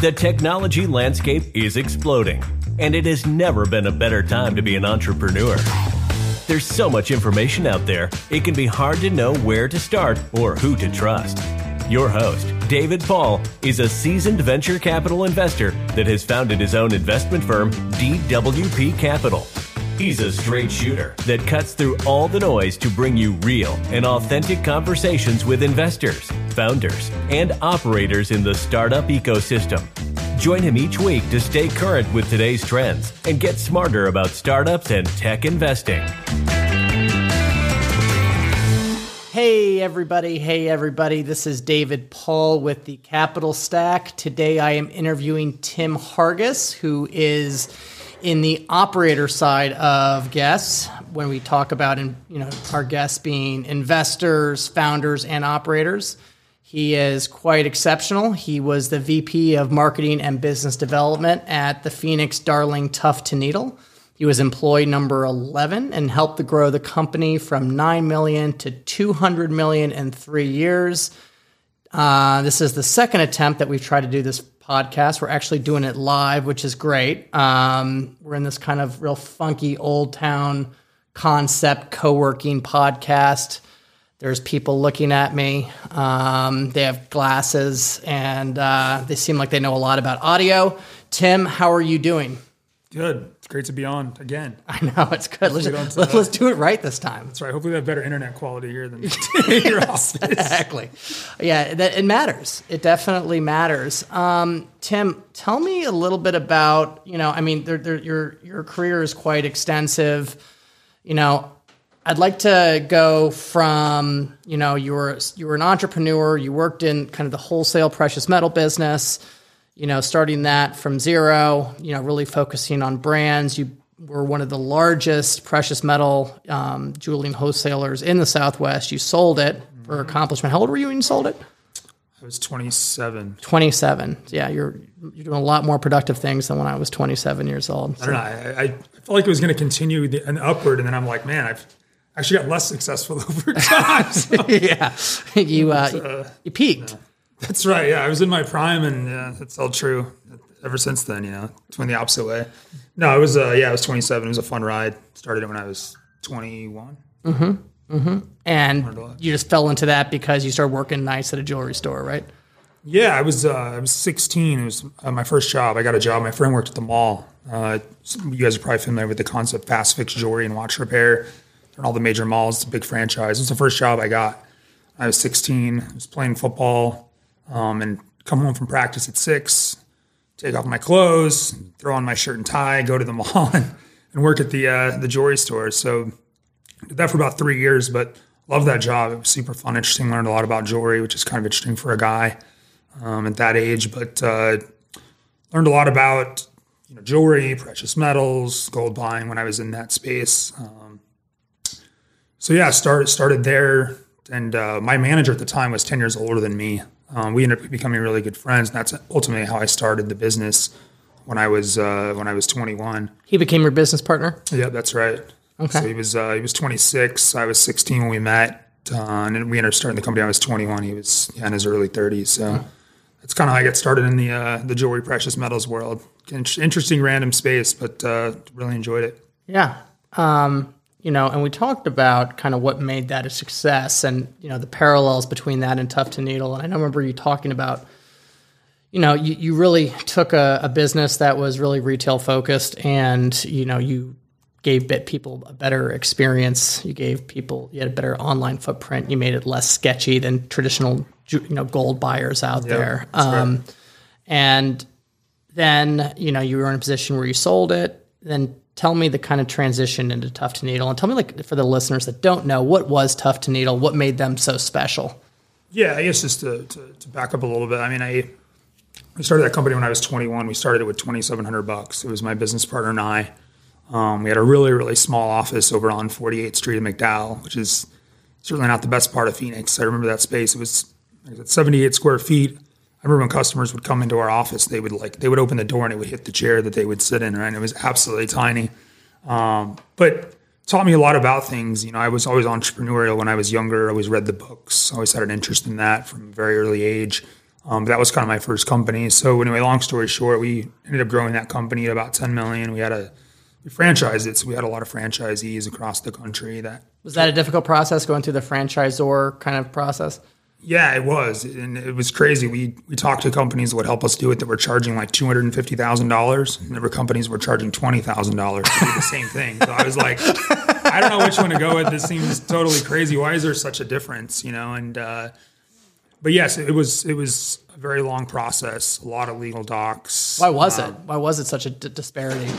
The technology landscape is exploding, and it has never been a better time to be an entrepreneur. There's so much information out there, it can be hard to know where to start or who to trust. Your host, David Paul, is a seasoned venture capital investor that has founded his own investment firm, DWP Capital. He's a straight shooter that cuts through all the noise to bring you real and authentic conversations with investors, founders, and operators in the startup ecosystem. Join him each week to stay current with today's trends and get smarter about startups and tech investing. Hey, everybody. Hey, everybody. This is David Paul with the Capital Stack. Today I am interviewing Tim Hargis, who is in the operator side of guests when we talk about you know our guests being investors, founders, and operators. He is quite exceptional. He was the VP of Marketing and Business Development at the Phoenix Darling Tuft and Needle. He was employee number 11 and helped to grow the company from 9 million to 200 million in three years. Uh, this is the second attempt that we've tried to do this podcast. We're actually doing it live, which is great. Um, we're in this kind of real funky old town concept co working podcast. There's people looking at me. Um, they have glasses and uh, they seem like they know a lot about audio. Tim, how are you doing? Good. Great to be on again. I know it's good. Let's, let's, let's, do it right this time. That's right. Hopefully, we have better internet quality here than your office. Exactly. Yeah, that, it matters. It definitely matters. Um, Tim, tell me a little bit about you know. I mean, they're, they're, your your career is quite extensive. You know, I'd like to go from you know you were you were an entrepreneur. You worked in kind of the wholesale precious metal business you know, starting that from zero, you know, really focusing on brands. You were one of the largest precious metal um, jewelry wholesalers in the Southwest. You sold it mm-hmm. for accomplishment. How old were you when you sold it? I was 27. 27. Yeah, you're you're doing a lot more productive things than when I was 27 years old. So. I don't know. I, I felt like it was going to continue the, an upward, and then I'm like, man, I've actually got less successful over time. So. yeah, you uh, uh, you peaked. That's right. Yeah, I was in my prime, and yeah, that's all true. Ever since then, you know, it's went the opposite way. No, it was. Uh, yeah, I was 27. It was a fun ride. Started it when I was 21. Mm-hmm. Mm-hmm. And you just fell into that because you started working nights at a jewelry store, right? Yeah, I was. Uh, I was 16. It was uh, my first job. I got a job. My friend worked at the mall. Uh, you guys are probably familiar with the concept fast fix jewelry and watch repair. And all the major malls. It's a big franchise. It was the first job I got. I was 16. I was playing football um, and come home from practice at six, take off my clothes, throw on my shirt and tie, go to the mall, and, and work at the uh, the jewelry store. So did that for about three years, but loved that job. It was super fun, interesting. Learned a lot about jewelry, which is kind of interesting for a guy um, at that age. But uh, learned a lot about you know jewelry, precious metals, gold buying when I was in that space. Um, so yeah, started started there, and uh, my manager at the time was ten years older than me. Um, we ended up becoming really good friends, and that's ultimately how I started the business when I was uh, when I was 21. He became your business partner. Yeah, that's right. Okay. So he was uh, he was 26. I was 16 when we met, uh, and we ended up starting the company. I was 21. He was yeah, in his early 30s. So that's kind of how I got started in the uh, the jewelry precious metals world. Interesting random space, but uh, really enjoyed it. Yeah. Um, you know, and we talked about kind of what made that a success and, you know, the parallels between that and Tuft and Needle. And I remember you talking about, you know, you, you really took a, a business that was really retail focused and, you know, you gave bit people a better experience. You gave people, you had a better online footprint. You made it less sketchy than traditional, you know, gold buyers out yep, there. Um. And then, you know, you were in a position where you sold it. Then tell me the kind of transition into Tuft and Needle, and tell me, like, for the listeners that don't know, what was Tuft and Needle? What made them so special? Yeah, I guess just to, to, to back up a little bit. I mean, I we started that company when I was 21. We started it with 2,700 bucks. It was my business partner and I. Um, we had a really, really small office over on 48th Street in McDowell, which is certainly not the best part of Phoenix. I remember that space. It was like 78 square feet. I remember when customers would come into our office, they would like they would open the door and it would hit the chair that they would sit in, right? And it was absolutely tiny, um, but taught me a lot about things. You know, I was always entrepreneurial when I was younger. I always read the books. Always had an interest in that from a very early age. Um, that was kind of my first company. So anyway, long story short, we ended up growing that company at about 10 million. We had a we franchised it, so we had a lot of franchisees across the country. That was that a difficult process going through the franchisor kind of process. Yeah, it was, and it was crazy. We we talked to companies that would help us do it that were charging like two hundred and fifty thousand dollars, and there were companies that were charging twenty thousand dollars to do the same thing. So I was like, I don't know which one to go with. This seems totally crazy. Why is there such a difference? You know, and uh, but yes, it was it was a very long process, a lot of legal docs. Why was um, it? Why was it such a d- disparity?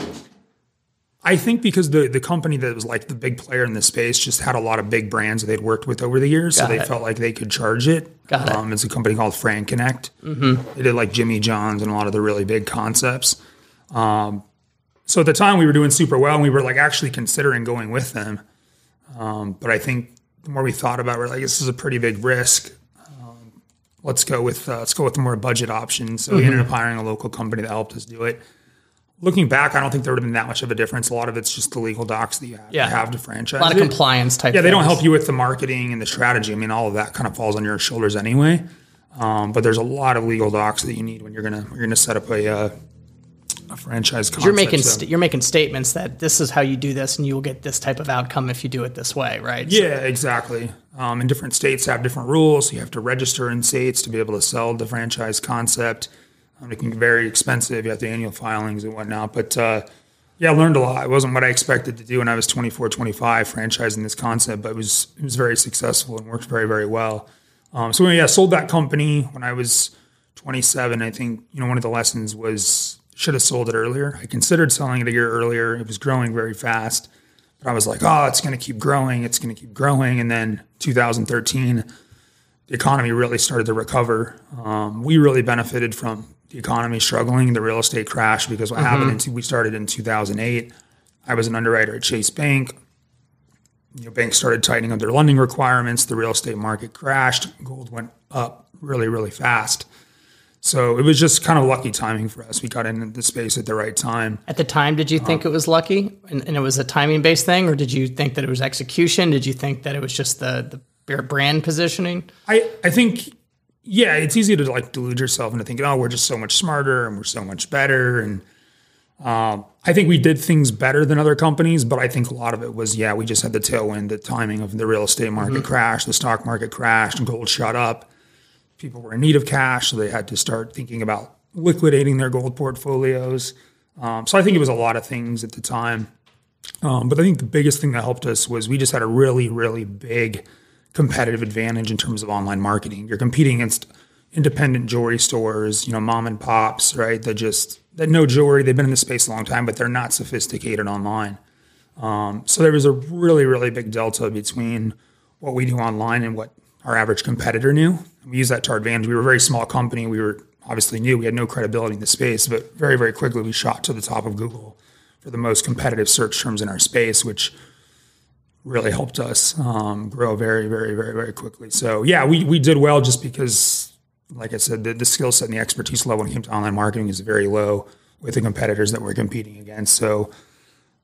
I think because the the company that was like the big player in the space just had a lot of big brands that they'd worked with over the years, Got so they it. felt like they could charge it. Got um, it. It's a company called Frank Connect. Mm-hmm. They did like Jimmy John's and a lot of the really big concepts. Um, so at the time we were doing super well, and we were like actually considering going with them. Um, but I think the more we thought about, it, we're like, this is a pretty big risk. Um, let's go with uh, let's go with the more budget option. So mm-hmm. we ended up hiring a local company that helped us do it looking back, I don't think there would have been that much of a difference. A lot of it's just the legal docs that you have, yeah. to, have to franchise. A lot of it. compliance type. Yeah, they things. don't help you with the marketing and the strategy. I mean, all of that kind of falls on your shoulders anyway. Um, but there's a lot of legal docs that you need when you're gonna you're gonna set up a uh, a franchise. Concept, you're making so. st- you're making statements that this is how you do this, and you will get this type of outcome if you do it this way, right? Yeah, so. exactly. Um, and different states have different rules. You have to register in states to be able to sell the franchise concept. It can be very expensive. You have the annual filings and whatnot. But uh, yeah, I learned a lot. It wasn't what I expected to do when I was 24, 25, franchising this concept, but it was it was very successful and worked very, very well. Um, so yeah, sold that company when I was 27. I think you know one of the lessons was should have sold it earlier. I considered selling it a year earlier. It was growing very fast, but I was like, oh, it's going to keep growing. It's going to keep growing. And then 2013, the economy really started to recover. Um, we really benefited from the economy struggling, the real estate crash, because what mm-hmm. happened in we started in 2008. I was an underwriter at Chase Bank. You know, banks started tightening up their lending requirements. The real estate market crashed. Gold went up really, really fast. So it was just kind of lucky timing for us. We got into the space at the right time. At the time, did you think um, it was lucky and, and, it was a timing based thing, or did you think that it was execution? Did you think that it was just the the brand positioning? I I think yeah, it's easy to like delude yourself into thinking, oh, we're just so much smarter and we're so much better. And um, I think we did things better than other companies, but I think a lot of it was, yeah, we just had the tailwind, the timing of the real estate market mm-hmm. crash, the stock market crashed, and gold shot up. People were in need of cash, so they had to start thinking about liquidating their gold portfolios. Um, so I think it was a lot of things at the time. Um, but I think the biggest thing that helped us was we just had a really, really big competitive advantage in terms of online marketing. You're competing against independent jewelry stores, you know, mom and pops, right? That just that know jewelry. They've been in the space a long time, but they're not sophisticated online. Um, so there was a really, really big delta between what we do online and what our average competitor knew. We use that to our advantage. We were a very small company. We were obviously new. We had no credibility in the space, but very, very quickly we shot to the top of Google for the most competitive search terms in our space, which really helped us um, grow very, very, very, very quickly. So yeah, we we did well just because, like I said, the, the skill set and the expertise level when it came to online marketing is very low with the competitors that we're competing against. So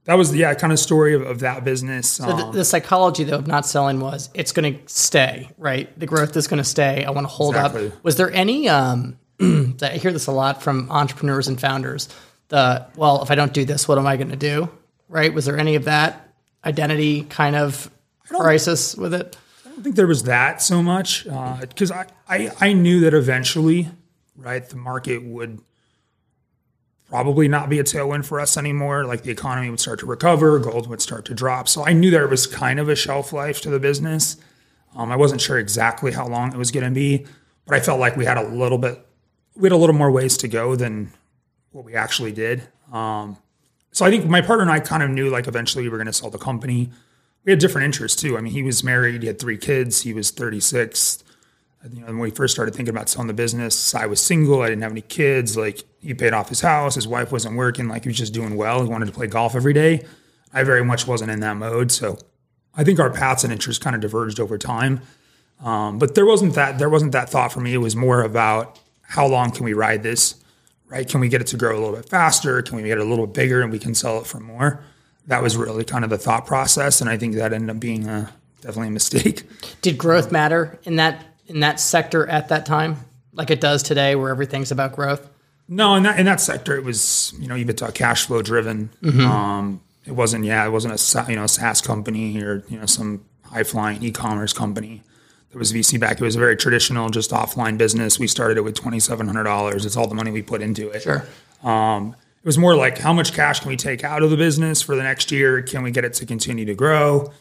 that was the yeah kind of story of, of that business. So um, the, the, psychology though of not selling was it's going to stay right. The growth is going to stay. I want to hold exactly. up. Was there any? Um, I hear this a lot from entrepreneurs and founders. The well, if I don't do this, what am I going to do? Right? Was there any of that? Identity kind of crisis with it? I don't think there was that so much because uh, I, I, I knew that eventually, right, the market would probably not be a tailwind for us anymore. Like the economy would start to recover, gold would start to drop. So I knew there was kind of a shelf life to the business. Um, I wasn't sure exactly how long it was going to be, but I felt like we had a little bit, we had a little more ways to go than what we actually did. Um, so I think my partner and I kind of knew like eventually we were going to sell the company. We had different interests too. I mean, he was married, he had three kids, he was 36. You know, when we first started thinking about selling the business, I was single, I didn't have any kids. Like he paid off his house, his wife wasn't working, like he was just doing well. He wanted to play golf every day. I very much wasn't in that mode. So I think our paths and interests kind of diverged over time. Um, but there wasn't that there wasn't that thought for me. It was more about how long can we ride this? Right? Can we get it to grow a little bit faster? Can we get it a little bigger and we can sell it for more? That was really kind of the thought process, and I think that ended up being a, definitely a mistake. Did growth matter in that in that sector at that time? like it does today, where everything's about growth? No, in that in that sector, it was you know EBITDA cash flow driven. Um, it wasn't yeah, it wasn't a you know SaaS company or you know some high flying e commerce company that was VC backed. It was a very traditional, just offline business. We started it with twenty seven hundred dollars. It's all the money we put into it. Sure. Um, it was more like how much cash can we take out of the business for the next year? Can we get it to continue to grow?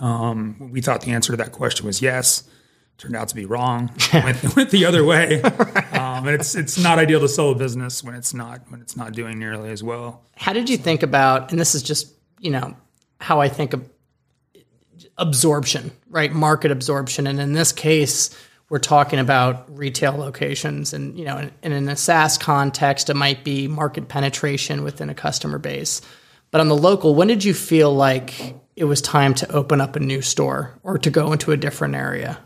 Um, we thought the answer to that question was yes. Turned out to be wrong. went, went the other way. Um, and it's it's not ideal to sell a business when it's not when it's not doing nearly as well. How did you think about, and this is just, you know, how I think of absorption, right? Market absorption. And in this case, we're talking about retail locations. And, you know, and, in a SaaS context, it might be market penetration within a customer base. But on the local, when did you feel like it was time to open up a new store or to go into a different area?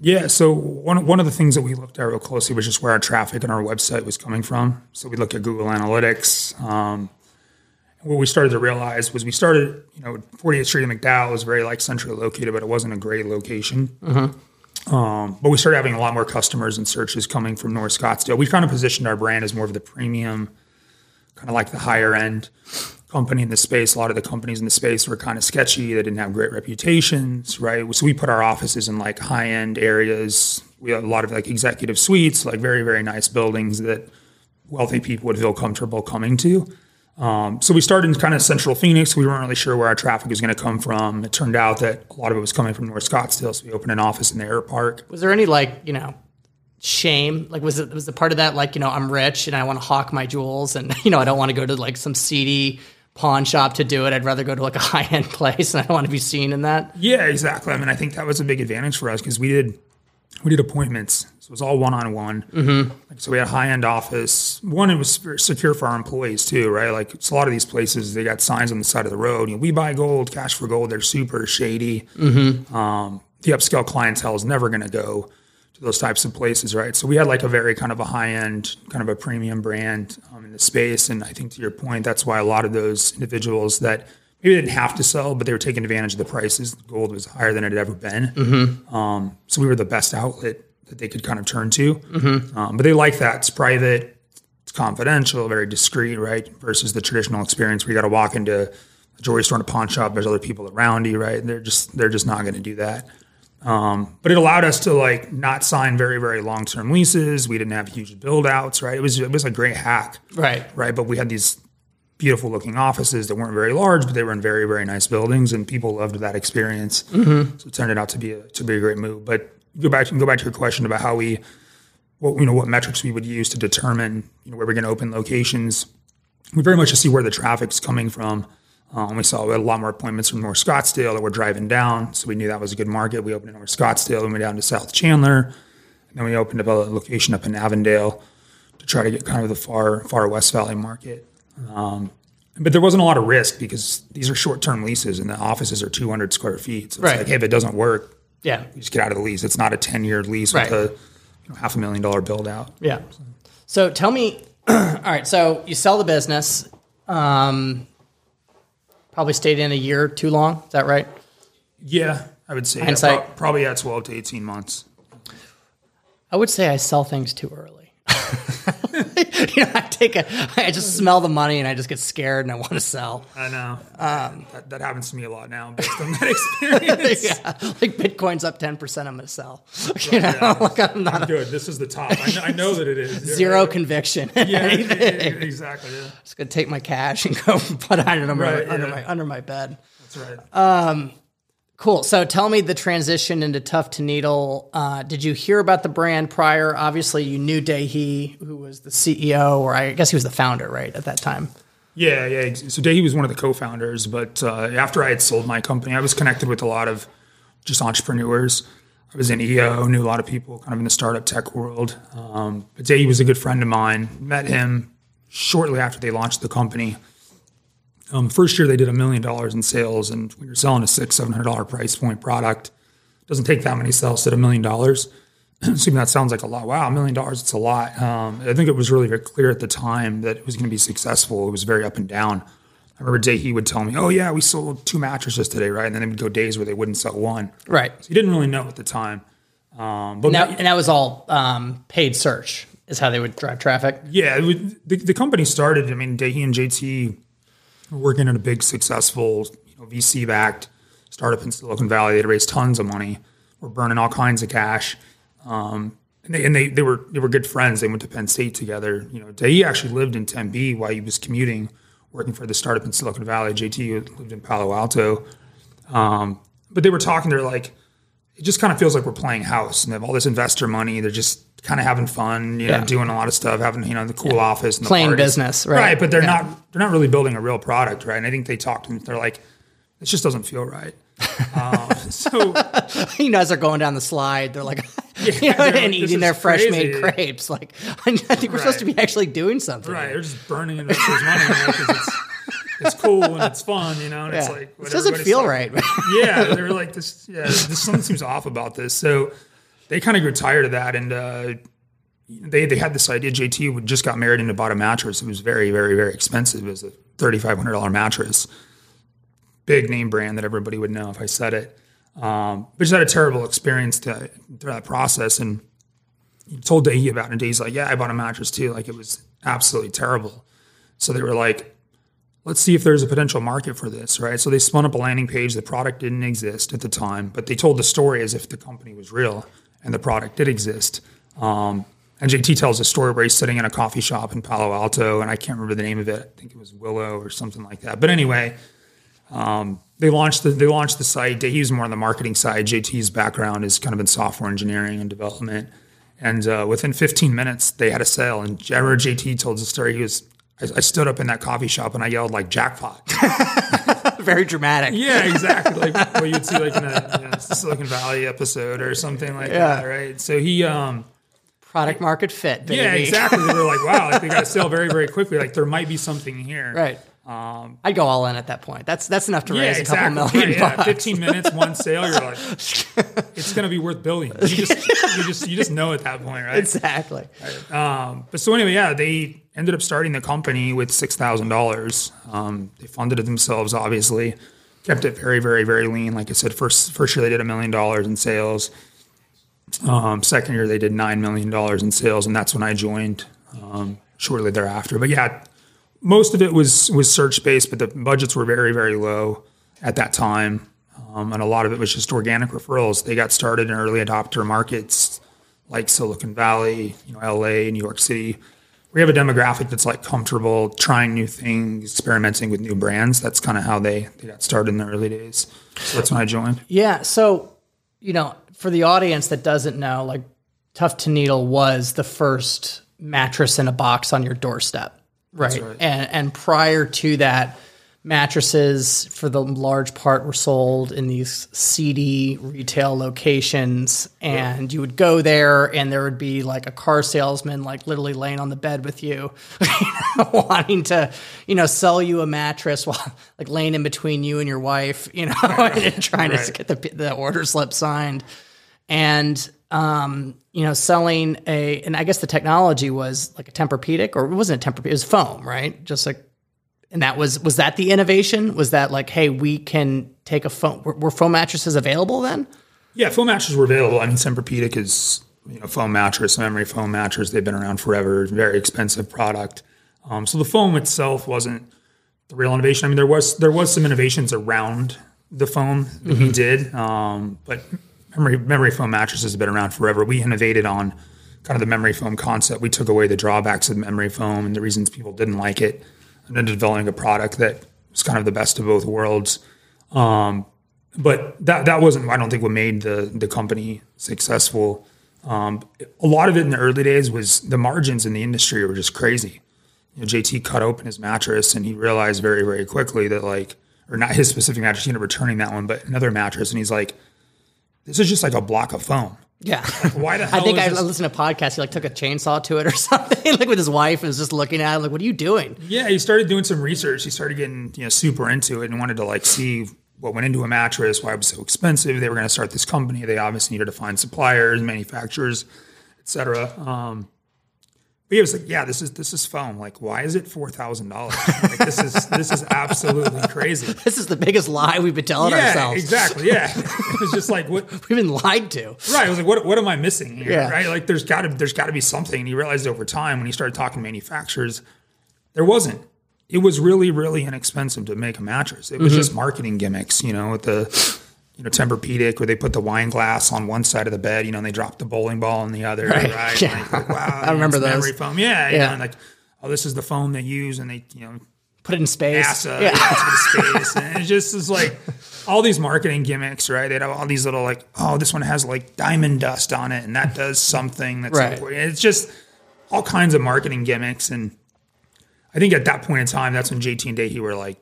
Yeah, so one one of the things that we looked at real closely was just where our traffic and our website was coming from. So we looked at Google Analytics. Um, what we started to realize was we started, you know, 48th Street in McDowell was very like centrally located, but it wasn't a great location. Um, but we started having a lot more customers and searches coming from North Scottsdale. We kind of positioned our brand as more of the premium, kind of like the higher end company in the space. A lot of the companies in the space were kind of sketchy. They didn't have great reputations, right? So we put our offices in like high end areas. We had a lot of like executive suites, like very, very nice buildings that wealthy people would feel comfortable coming to. Um, so we started in kind of central Phoenix. We weren't really sure where our traffic was going to come from. It turned out that a lot of it was coming from North Scottsdale. So we opened an office in the Air Park. Was there any like, you know, shame? Like, was it was the part of that like, you know, I'm rich and I want to hawk my jewels, and you know, I don't want to go to like some seedy pawn shop to do it. I'd rather go to like a high end place, and I don't want to be seen in that. Yeah, exactly. I mean, I think that was a big advantage for us because we did we did appointments, so it was all one on one. So we had a high end office. One, it was secure for our employees too, right? Like it's a lot of these places, they got signs on the side of the road. You know, we buy gold, cash for gold. They're super shady. Um, the upscale clientele is never going to go to those types of places, right? So we had like a very kind of a high end, kind of a premium brand um, in the space. And I think to your point, that's why a lot of those individuals that maybe didn't have to sell, but they were taking advantage of the prices. Gold was higher than it had ever been. Um, so we were the best outlet that they could kind of turn to. Um, but they like that. It's private, it's confidential, very discreet, right? Versus the traditional experience where you got to walk into a jewelry store and a pawn shop. There's other people around you, right? They're just they're just not going to do that. Um, but it allowed us to like not sign very very long term leases. We didn't have huge build outs, right? It was it was a great hack, Right. right? But we had these beautiful looking offices that weren't very large, but they were in very very nice buildings, and people loved that experience. So it turned out to be a to be a great move. But go back and go back to your question about how we what you know what metrics we would use to determine you know where we're going to open locations. We very much just see where the traffic's coming from. Um, we saw we had a lot more appointments from North Scottsdale that were driving down, so we knew that was a good market. We opened in North Scottsdale, and we went down to South Chandler, and then we opened up a location up in Avondale to try to get kind of the far far West Valley market. Um, but there wasn't a lot of risk because these are short term leases, and the offices are 200 square feet. So it's Right. like, hey, if it doesn't work, Yeah. you just get out of the lease. It's not a 10 year lease Right. with a you know, half a million dollar build out. Yeah. So tell me, all right. So you sell the business. Um, probably stayed in a year too long. Is that right? Yeah, I would say yeah, prob- probably at 12 to 18 months. I would say I sell things too early. you know, I take a, I just smell the money and I just get scared and I want to sell. I know. Um, that, that happens to me a lot now based on that experience. yeah, like Bitcoin's up ten percent. I'm going to sell. You know, like I'm not a, Good. This is the top. I know, I know that it is. zero conviction. Yeah, exactly. Yeah. Just gonna take my cash and go put it under, Right, my, under my under my bed. That's right. Um, Cool. So tell me the transition into Tuft and Needle. Uh, did you hear about the brand prior? Obviously, you knew Daehee, who was the CEO, or I guess he was the founder, right, at that time. Yeah, yeah. So Daehee was one of the co-founders, but uh, after I had sold my company, I was connected with a lot of just entrepreneurs. I was in EO, knew a lot of people kind of in the startup tech world. Um, but Daehee was a good friend of mine. Met him shortly after they launched the company. Um, first year they did a million dollars in sales, and when you're selling a six, seven hundred dollar price point product, it doesn't take that many sales to hit a million dollars. So that sounds like a lot. Wow, a million dollars, it's a lot. Um, I think it was really very clear at the time that it was going to be successful. It was very up and down. I remember day he would tell me, "Oh yeah, we sold two mattresses today, right?" And then there would go days where they wouldn't sell one. Right. So he didn't really know at the time. Um, but And that, and that was all um, paid search is how they would drive traffic. yeah, it would, the, the company started. I mean, he and JT working at a big, successful, you know, VC backed startup in Silicon Valley. They raised tons of money. We're burning all kinds of cash. Um, and they, and they, they were they were good friends. They went to Penn State together. You know, Daehee actually lived in Tempe while he was commuting, working for the startup in Silicon Valley. JT lived in Palo Alto. Um, but they were talking. They're like, it just kind of feels like we're playing house, and they have all this investor money. They're just kind of having fun, you know, Yeah. doing a lot of stuff, having you know the cool office, and the Playing business, right. But they're Yeah. not they're not really building a real product, right? And I think they talked to them. They're like, this just doesn't feel right. um, so you know, as they're going down the slide, they're like, you know, they're and "This eating their fresh made crepes. Like, I think we're supposed to be actually doing something. right, they're just burning investors' money it's it's cool and it's fun, you know. And it's Yeah. like this doesn't feel like- right. yeah, they're like this. Yeah, this something seems off about this. So they kind of grew tired of that, and uh, they they had this idea. JT would just got married and bought a mattress. It was very very very expensive. It was a thirty five hundred dollar mattress, big name brand that everybody would know if I said it. Um, but just had a terrible experience to, through that process, and he told Daehee about it. And Daehee's like, "Yeah, I bought a mattress too. Like it was absolutely terrible." So they were like, let's see if there's a potential market for this, right? So they spun up a landing page. The product didn't exist at the time, but they told the story as if the company was real and the product did exist. Um, and JT tells a story where he's sitting in a coffee shop in Palo Alto, and I can't remember the name of it. I think it was Willow or something like that. But anyway, um, they launched the they launched the site. He was more on the marketing side. JT's background is kind of in software engineering and development. And uh, within 15 minutes, they had a sale. And remember JT told the story. He was, I, I stood up in that coffee shop and I yelled like jackpot. Very dramatic. yeah, exactly. Like what you'd see like in a you know, Silicon Valley episode or something like Yeah. that, right? So he, um, Product market fit, baby. yeah, exactly. They were like, wow, like they got a sale very, very quickly. Like there might be something here. Right. Um, I'd go all in at that point. That's that's enough to yeah, raise a couple million Right, yeah. bucks. 15 minutes, one sale. You're like, it's going to be worth billions. You just, you just, you just know at that point, right? Exactly. Um, but so anyway, yeah, they ended up starting the company with six thousand dollars. Um, they funded it themselves, obviously, kept it very, very, very lean. Like I said, first first year they did a million dollars in sales. Um, second year they did nine million dollars in sales, and that's when I joined um, shortly thereafter. But yeah, most of it was was search based, but the budgets were very, very low at that time, um, and a lot of it was just organic referrals. They got started in early adopter markets like Silicon Valley, you know, LA, New York City. We have a demographic that's like comfortable trying new things, experimenting with new brands. That's kind of how they, they got started in the early days. So that's when I joined. Yeah. So, you know, for the audience that doesn't know, like Tuft and Needle was the first mattress in a box on your doorstep. Right. right. And and prior to that, mattresses for the large part were sold in these seedy retail locations. And you would go there and there would be like a car salesman like literally laying on the bed with you wanting to you know sell you a mattress while like laying in between you and your wife you know and trying to get the, the order slip signed. And um, you know, selling a, and I guess the technology was like a Tempur-Pedic, or it wasn't a Tempur, it was foam, right? Just like, and that was was that the innovation? Was that like, hey, we can take a foam? Were, were foam mattresses available then? Yeah, foam mattresses were available. I mean, Tempur-Pedic is you know foam mattress, memory foam mattress. They've been around forever. Very expensive product. Um, so the foam itself wasn't the real innovation. I mean, there was there was some innovations around the foam that we did, um, but memory memory foam mattresses have been around forever. We innovated on kind of the memory foam concept. We took away the drawbacks of memory foam and the reasons people didn't like it, and ended up developing a product that was kind of the best of both worlds. Um, but that that wasn't I don't think what made the the company successful. Um, a lot of it in the early days was the margins in the industry were just crazy. You know, JT cut open his mattress and he realized very very quickly that like or not his specific mattress, he ended up returning that one, but another mattress, and he's like, "This is just like a block of foam. Yeah. Why the hell? I think I this- listened to a podcast. He like took a chainsaw to it or something, like with his wife, and was just looking at it, like, "What are you doing?" Yeah, he started doing some research. He started getting you know super into it and wanted to like see what went into a mattress, why it was so expensive. They were going to start this company. They obviously needed to find suppliers, manufacturers, etc. Um, he was like, "Yeah, this is this is foam. Like, why is it four thousand dollars? Like, this is this is absolutely crazy." This is the biggest lie we've been telling Yeah, ourselves. exactly. Yeah, it was just like what We've been lied to. Right. I was like, what, what am I missing here? Yeah. Right. Like there's gotta there's gotta be something. And he realized over time when he started talking to manufacturers, there wasn't. It was really, really inexpensive to make a mattress. It was Mm-hmm. just marketing gimmicks, you know, with the you know, Tempur-Pedic where they put the wine glass on one side of the bed, you know, and they drop the bowling ball on the other. Right. Right. Yeah. Like, like, wow. I remember those. Memory foam. Yeah. You Yeah. know, and like, oh, this is the foam they use and they, you know, Put it in space. NASA Yeah. into space. And it just is like all these marketing gimmicks, right? They'd have all these little like, oh, this one has like diamond dust on it, and that does something that's Right. important. It's just all kinds of marketing gimmicks. And I think at that point in time, that's when JT and Daehee were like,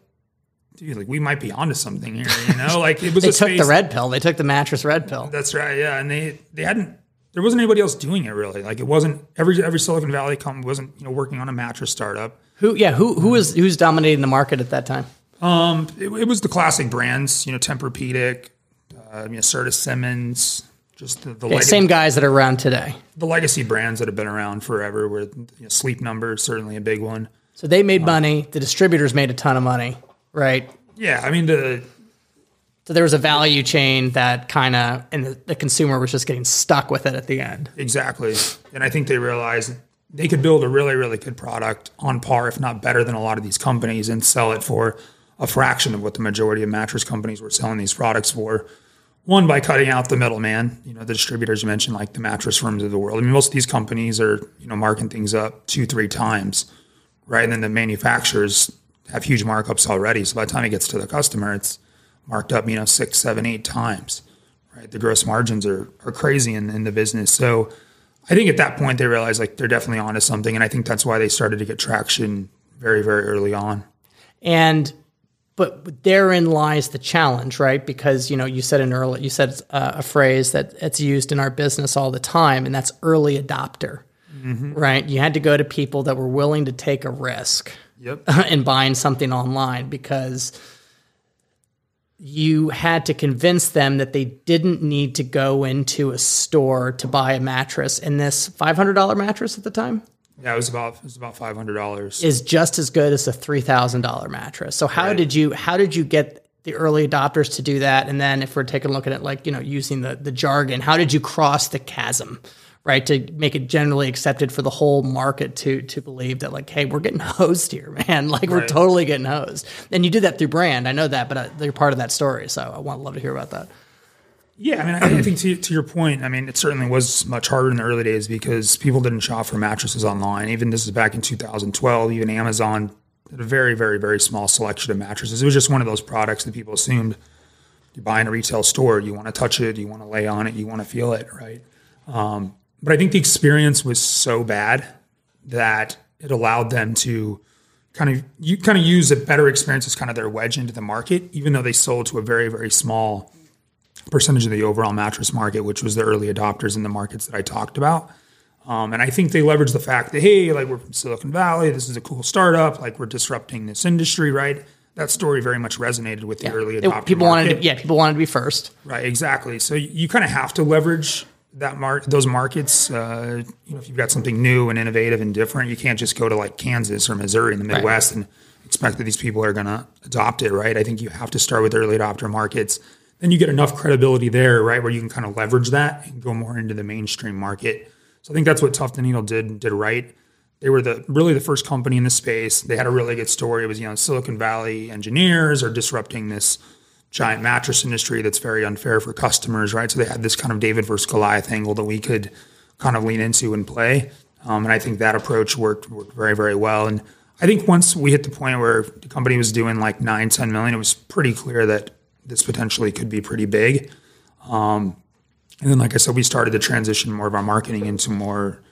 dude, like we might be onto something here, you know? Like it was They a took space. the red pill. They took the mattress red pill. That's right, yeah. And they they hadn't there wasn't anybody else doing it really. Like it wasn't every every Silicon Valley company wasn't, you know, working on a mattress startup. Who? Yeah. Who? Who was? Who's dominating the market at that time? Um, it, it was the classic brands, you know, Tempur-Pedic, uh, you know, Simmons, just the the, leg- same guys that are around today. the legacy brands that have been around forever. Where you know, Sleep Number is certainly a big one. So they made money. The distributors made a ton of money, right? Yeah, I mean the So there was a value chain that kind of, and the, the consumer was just getting stuck with it at the end. exactly, and I think they realized they could build a really really good product on par, if not better, than a lot of these companies, and sell it for a fraction of what the majority of mattress companies were selling these products for. One by cutting out the middleman, you know, the distributors you mentioned, like the mattress firms of the world. I mean, most of these companies are, you know, marking things up two, three times, right? And then the manufacturers have huge markups already. So by the time it gets to the customer, it's marked up, you know, six, seven, eight times, right? The gross margins are are crazy in, in the business. So I think at that point they realized like they're definitely onto something, and I think that's why they started to get traction very, very early on. And but therein lies the challenge, right? Because you know you said an early, you said uh, a phrase that it's used in our business all the time, and that's early adopter, right? You had to go to people that were willing to take a risk Yep. in buying something online because you had to convince them that they didn't need to go into a store to buy a mattress. And this $500 mattress at the time Yeah, it was about it was about five hundred dollars. is just as good as a $3,000 mattress. So how did you how did you get the early adopters to do that? And then if we're taking a look at it like, you know, using the the jargon, how did you cross the chasm? Right to make it generally accepted for the whole market to to believe that like, hey, we're getting hosed here, man. Like we're totally getting hosed. And you did that through brand. I know that, but uh, they're part of that story. So I want love to hear about that. Yeah, I mean, I, I think to, to your point, I mean, it certainly was much harder in the early days because people didn't shop for mattresses online. Even this is back in 2012. Even Amazon had a very, very, very small selection of mattresses. It was just one of those products that people assumed you buy in a retail store, you want to touch it, you want to lay on it, you want to feel it, right? Um, but I think the experience was so bad that it allowed them to kind of you kind of use a better experience as kind of their wedge into the market, even though they sold to a very, very small percentage of the overall mattress market, which was the early adopters in the markets that I talked about. Um, and I think they leveraged the fact that, hey, like we're from Silicon Valley, this is a cool startup, like we're disrupting this industry, right? That story very much resonated with the early adopters. people market. wanted to, yeah, people wanted to be first. Right, exactly. So you, you kind of have to leverage that mar- those markets. Uh, you know, if you've got something new and innovative and different, you can't just go to like Kansas or Missouri in the Midwest and expect that these people are going to adopt it. Right. I think you have to start with early adopter markets. Then you get enough credibility there, right, where you can kind of leverage that and go more into the mainstream market. So I think that's what Tuft and Needle did did right. They were the really the first company in the space. They had a really good story. It was you know Silicon Valley engineers are disrupting this giant mattress industry that's very unfair for customers, right? So they had this kind of David versus Goliath angle that we could kind of lean into and play. Um, and I think that approach worked, worked very, very well. And I think once we hit the point where the company was doing like nine, 10 million, it was pretty clear that this potentially could be pretty big. Um, and then, like I said, we started to transition more of our marketing into more,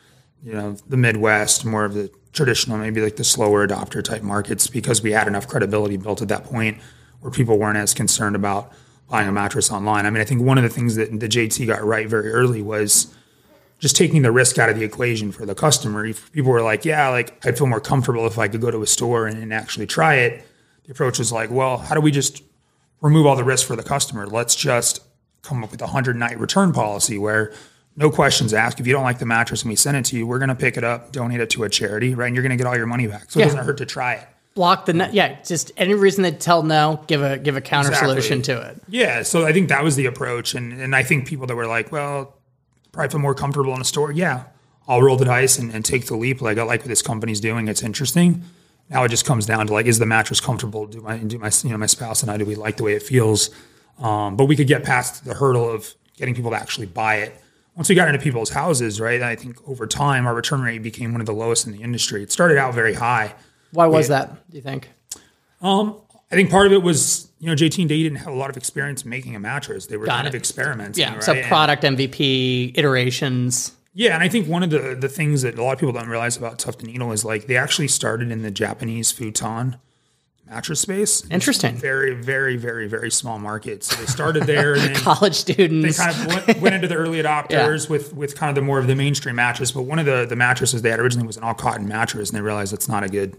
you know, the Midwest, more of the traditional, maybe like the slower adopter type markets because we had enough credibility built at that point where people weren't as concerned about buying a mattress online. I mean, I think one of the things that the JT got right very early was just taking the risk out of the equation for the customer. If people were like, yeah, like I'd feel more comfortable if I could go to a store and, and actually try it. The approach was like, well, how do we just remove all the risk for the customer? Let's just come up with a hundred night return policy where no questions asked. If you don't like the mattress and we send it to you, we're going to pick it up, donate it to a charity, right? And you're going to get all your money back. So Yeah. it doesn't hurt to try it. Block the no- yeah. Just any reason to tell no, give a give a counter Exactly. solution to it. Yeah, so I think that was the approach, and and I think people that were like, well, probably feel more comfortable in a store. Yeah, I'll roll the dice and, and take the leap. Like I like what this company's doing; it's interesting. Now it just comes down to like, is the mattress comfortable? Do my do my you know my spouse and I do we like the way it feels? Um, but we could get past the hurdle of getting people to actually buy it. Once we got into people's houses, right? I think over time our return rate became one of the lowest in the industry. It started out very high. Why was that? Do you think? Um, I think part of it was, you know, JT and Daehee didn't have a lot of experience making a mattress. They were Got kind it. of experiments. Yeah. So product MVP iterations. yeah, and I think one of the the things that a lot of people don't realize about Tuft and Needle is like they actually started in the Japanese futon mattress space. Interesting. Very, very, very, very small market. So they started there and then College students. they kind of went, went into the early adopters with with kind of the more of the mainstream mattress. But one of the the mattresses they had originally was an all cotton mattress, and they realized it's not a good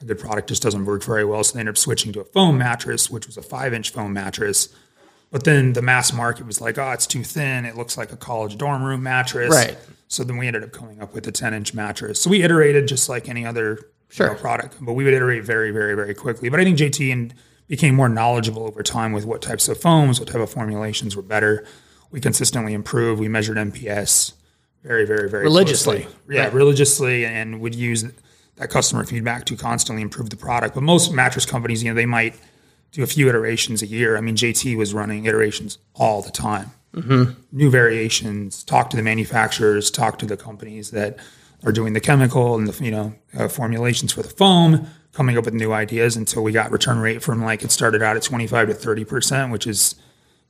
a good product. Just doesn't work very well. So they ended up switching to a foam mattress, which was a five inch foam mattress. But then the mass market was like, oh, it's too thin. It looks like a college dorm room mattress. Right. So then we ended up coming up with a 10 inch mattress. So we iterated just like any other you know, product, but we would iterate very, very, very quickly. But I think JT and became more knowledgeable over time with what types of foams, what type of formulations were better. We consistently improved. We measured NPS very, very, very Religiously. closely. Yeah, Right. religiously, and would use that customer feedback to constantly improve the product. But most mattress companies, you know, they might do a few iterations a year. I mean, JT was running iterations all the time. New variations. Talk to the manufacturers. Talk to the companies that are doing the chemical and the you know uh, formulations for the foam. Coming up with new ideas until we got return rate from like it started out at twenty five to thirty percent, which is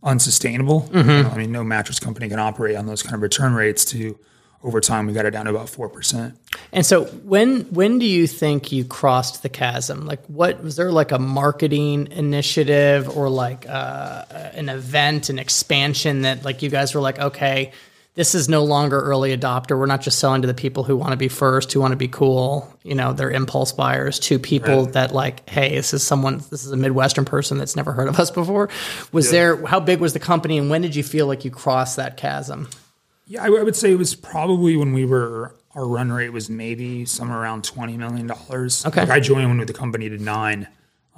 unsustainable. You know, I mean, no mattress company can operate on those kind of return rates. To over time, we got it down to about four percent. And so when when do you think you crossed the chasm? Like what was there like a marketing initiative or like uh, an event, an expansion that like you guys were like, okay, this is no longer early adopter. We're not just selling to the people who want to be first, who want to be cool. You know, they're impulse buyers. To people Right. that like, hey, this is someone, this is a Midwestern person that's never heard of us before. Was there? How big was the company, and when did you feel like you crossed that chasm? Yeah, I, I would say it was probably when we were our run rate was maybe somewhere around twenty million dollars. Okay. Like I joined when the company did nine.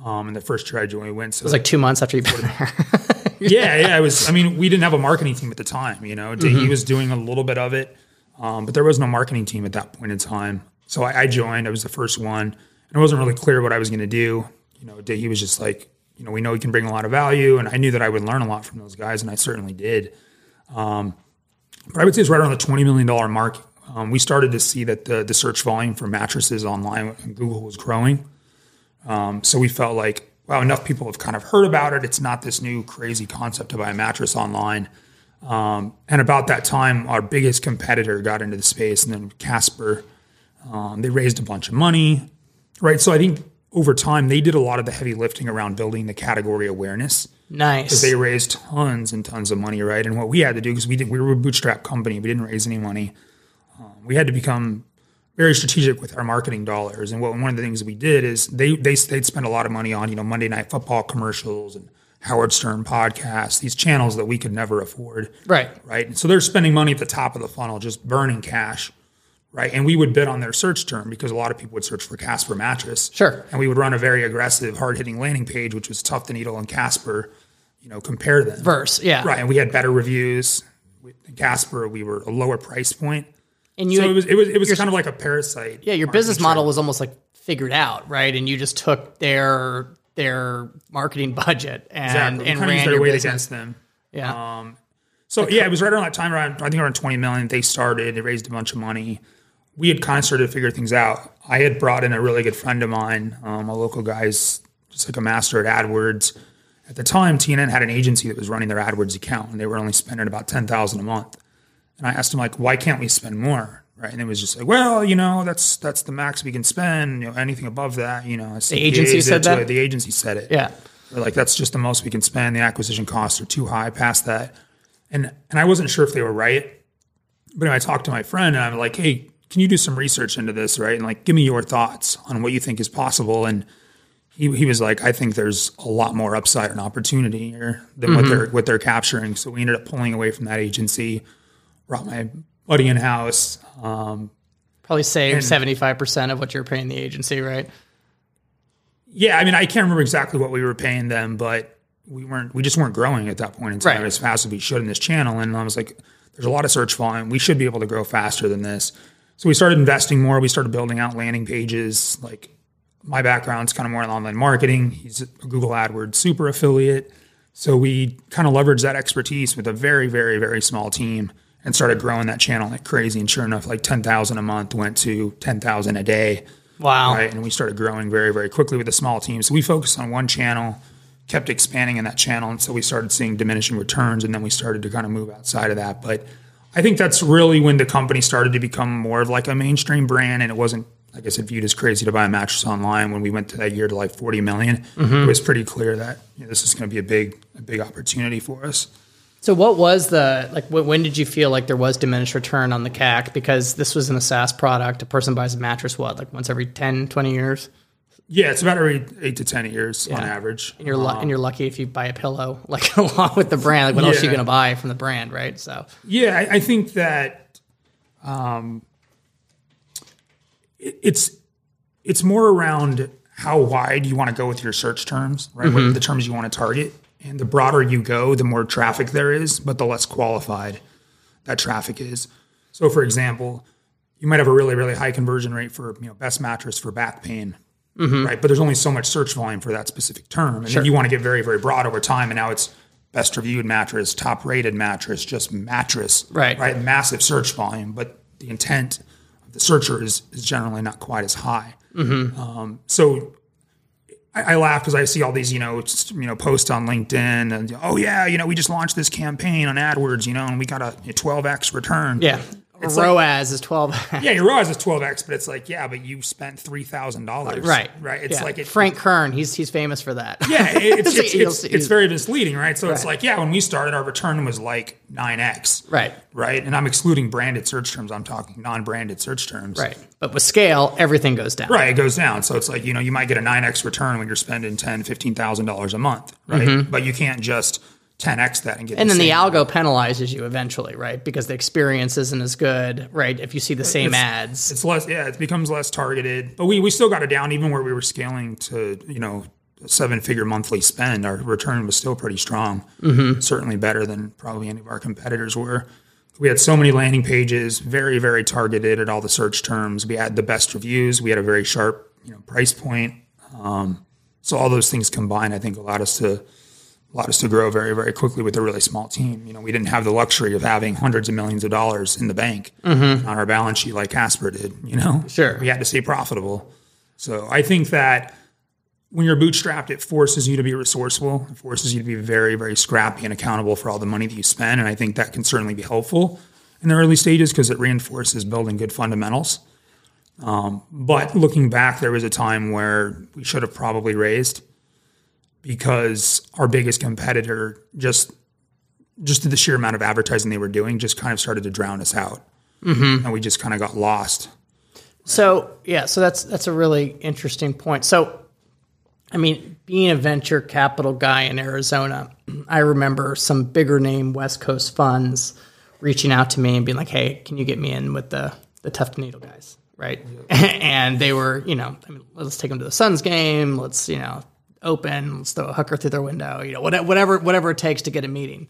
Um, and the first year I joined, we went. So It was like two months after been there. yeah, yeah. It was. I mean, we didn't have a marketing team at the time. You know, Mm-hmm. he was doing a little bit of it, um, but there was no marketing team at that point in time. So I, I joined. I was the first one, and it wasn't really clear what I was going to do. You know, he was just like, you know, we know he can bring a lot of value, and I knew that I would learn a lot from those guys, and I certainly did. Um, but I would say it's right around the twenty million dollar mark. Um, we started to see that the the search volume for mattresses online on Google was growing. Um, so we felt like, wow, enough people have kind of heard about it. It's not this new crazy concept to buy a mattress online. Um, and about that time, our biggest competitor got into the space, and then Casper. Um, they raised a bunch of money, right? So I think over time they did a lot of the heavy lifting around building the category awareness nice. they raised tons and tons of money, right? And what we had to do because we did we were a bootstrap company, we didn't raise any money. Um, we had to become very strategic with our marketing dollars. And what one of the things we did is they they they'd spend a lot of money on you know Monday Night Football commercials and Howard Stern podcasts, these channels that we could never afford, Right. right? And so they're spending money at the top of the funnel, just burning cash. Right. And we would bid on their search term because a lot of people would search for Casper mattress. Sure. And we would run a very aggressive, hard hitting landing page, which was Tuft and Needle and Casper, you know, compare them. Verse, yeah. Right. And we had better reviews. With Casper, we were a lower price point. And you, So it was it was it was kind of like a parasite. yeah, your business model was almost like figured out, right? And you just took their their marketing budget and Exactly. And kind of used ran their your weight business. against them. Yeah, um, So yeah, it was right around that time around I think around 20 million. They started, they raised a bunch of money. We had kind of started to figure things out. I had brought in a really good friend of mine, um, a local guy's just like a master at AdWords. At the time, TNN had an agency that was running their AdWords account, and they were only spending about ten thousand a month. And I asked him like, why can't we spend more? Right, and it was just like, well, you know, that's that's the max we can spend. You know, anything above that, you know, the agency said that? The agency said it. yeah. They're like, that's just the most we can spend. The acquisition costs are too high past that. And and I wasn't sure if they were right. But anyway, I talked to my friend and I'm like, hey, can you do some research into this, right? And like, give me your thoughts on what you think is possible. And he, he was like, I think there's a lot more upside and opportunity here than what they're what they're capturing. So we ended up pulling away from that agency, brought my buddy in house. Um, Probably save seventy five percent of what you're paying the agency, right? yeah, I mean, I can't remember exactly what we were paying them, but we weren't, we just weren't growing at that point in time Right. as fast as we should in this channel. And I was like, there's a lot of search volume. We should be able to grow faster than this. So we started investing more. We started building out landing pages. Like my background's kind of more in online marketing. He's a Google AdWords super affiliate. So we kind of leveraged that expertise with a very, very, very small team and started growing that channel like crazy. And sure enough, like 10,000 a month went to 10,000 a day. Wow. Right. And we started growing very, very quickly with a small team. So we focused on one channel, kept expanding in that channel. And so we started seeing diminishing returns. And then we started to kind of move outside of that. But I think that's really when the company started to become more of like a mainstream brand. And it wasn't, like I said, viewed as crazy to buy a mattress online. When we went to that year to like 40 million, mm-hmm. it was pretty clear that you know, this is going to be a big, a big opportunity for us. So what was the like? When did you feel like there was diminished return on the CAC? Because this was in a SaaS product. A person buys a mattress what like once every 10, 20 years, Yeah, it's about every eight to 10 years on Yeah. average. and you're lu- and you're lucky if you buy a pillow like along with the brand. Like what else are you Yeah. to buy from the brand, right? So Yeah, I, I think that um, it, it's it's more around how wide you want to go with your search terms, right? What are the terms you want to target, and the broader you go, the more traffic there is, but the less qualified that traffic is. So, for example, you might have a really really high conversion rate for you know best mattress for back pain. Right, but there's only so much search volume for that specific term, and then you want to get very, very broad over time. And now it's best reviewed mattress, top rated mattress, just mattress, Right. Right, massive search volume, but the intent of the searcher is is generally not quite as high. Um, so I, I laugh because I see all these, you know, just, you know, posts on LinkedIn, and oh yeah, you know, we just launched this campaign on AdWords, you know, and we got a twelve x return. yeah, It's like- ROAS is twelve. yeah, your ROAS is twelve x, but it's like yeah, but you spent three thousand dollars, right, Right. It's Yeah. like it, Frank Kern. He's he's famous for that. Yeah, it- it's it's, it's, it's very misleading, right? So it's like, yeah, when we started, our return was like nine x, Right. Right, and I'm excluding branded search terms. I'm talking non-branded search terms, Right. But with scale, everything goes down. Right, it goes down. So it's like you know you might get a nine x return when you're spending ten, fifteen thousand dollars a month, right? Mm-hmm. But you can't just ten x that and get. And then the algo penalizes you eventually, right? Because the experience isn't as good, right? If you see the same It's- ads. It's less, yeah, it becomes less targeted. But we we still got it down, even where we were scaling to you know seven figure monthly spend. Our return was still pretty strong. Mm-hmm. Certainly better than probably any of our competitors were. We had so many landing pages, very very targeted at all the search terms. We had the best reviews. We had a very sharp you know price point. Um, so all those things combined, I think, allowed us to allowed us to grow very, very quickly with a really small team. You know, we didn't have the luxury of having hundreds of millions of dollars in the bank on our balance sheet like Casper did. You know, Mm-hmm. Sure. we had to stay profitable. So I think that when you're bootstrapped, it forces you to be resourceful. It forces you to be very, very scrappy and accountable for all the money that you spend. And I think that can certainly be helpful in the early stages because it reinforces building good fundamentals. Um, but looking back, there was a time where we should have probably raised because our biggest competitor just just the sheer amount of advertising they were doing just kind of started to drown us out, mm-hmm. and we just kind of got lost. So yeah, so that's that's a really interesting point. So, I mean, being a venture capital guy in Arizona, I remember some bigger name West Coast funds reaching out to me and being like, "Hey, can you get me in with the the Tuft and Needle guys?" Right? and they were, you know, I mean, let's take them to the Suns game. Let's, you know, open. Let's throw a hooker through their window. You know, whatever whatever whatever it takes to get a meeting.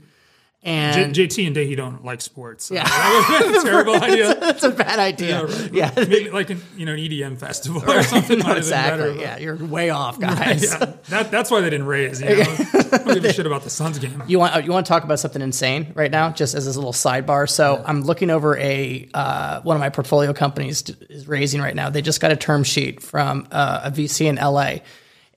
And J- JT and Daehee don't like sports. So Yeah. that a terrible idea. that's a bad idea. Yeah, Maybe like an, you know an EDM festival or something. been exactly. better, Yeah, you're way off, guys. but- yeah. That, that's why they didn't raise. You know? Don't give a shit about the Suns game. You want you want to talk about something insane right now, just as this little sidebar. So I'm looking over a uh, one of my portfolio companies is raising right now. They just got a term sheet from uh, a VC in LA,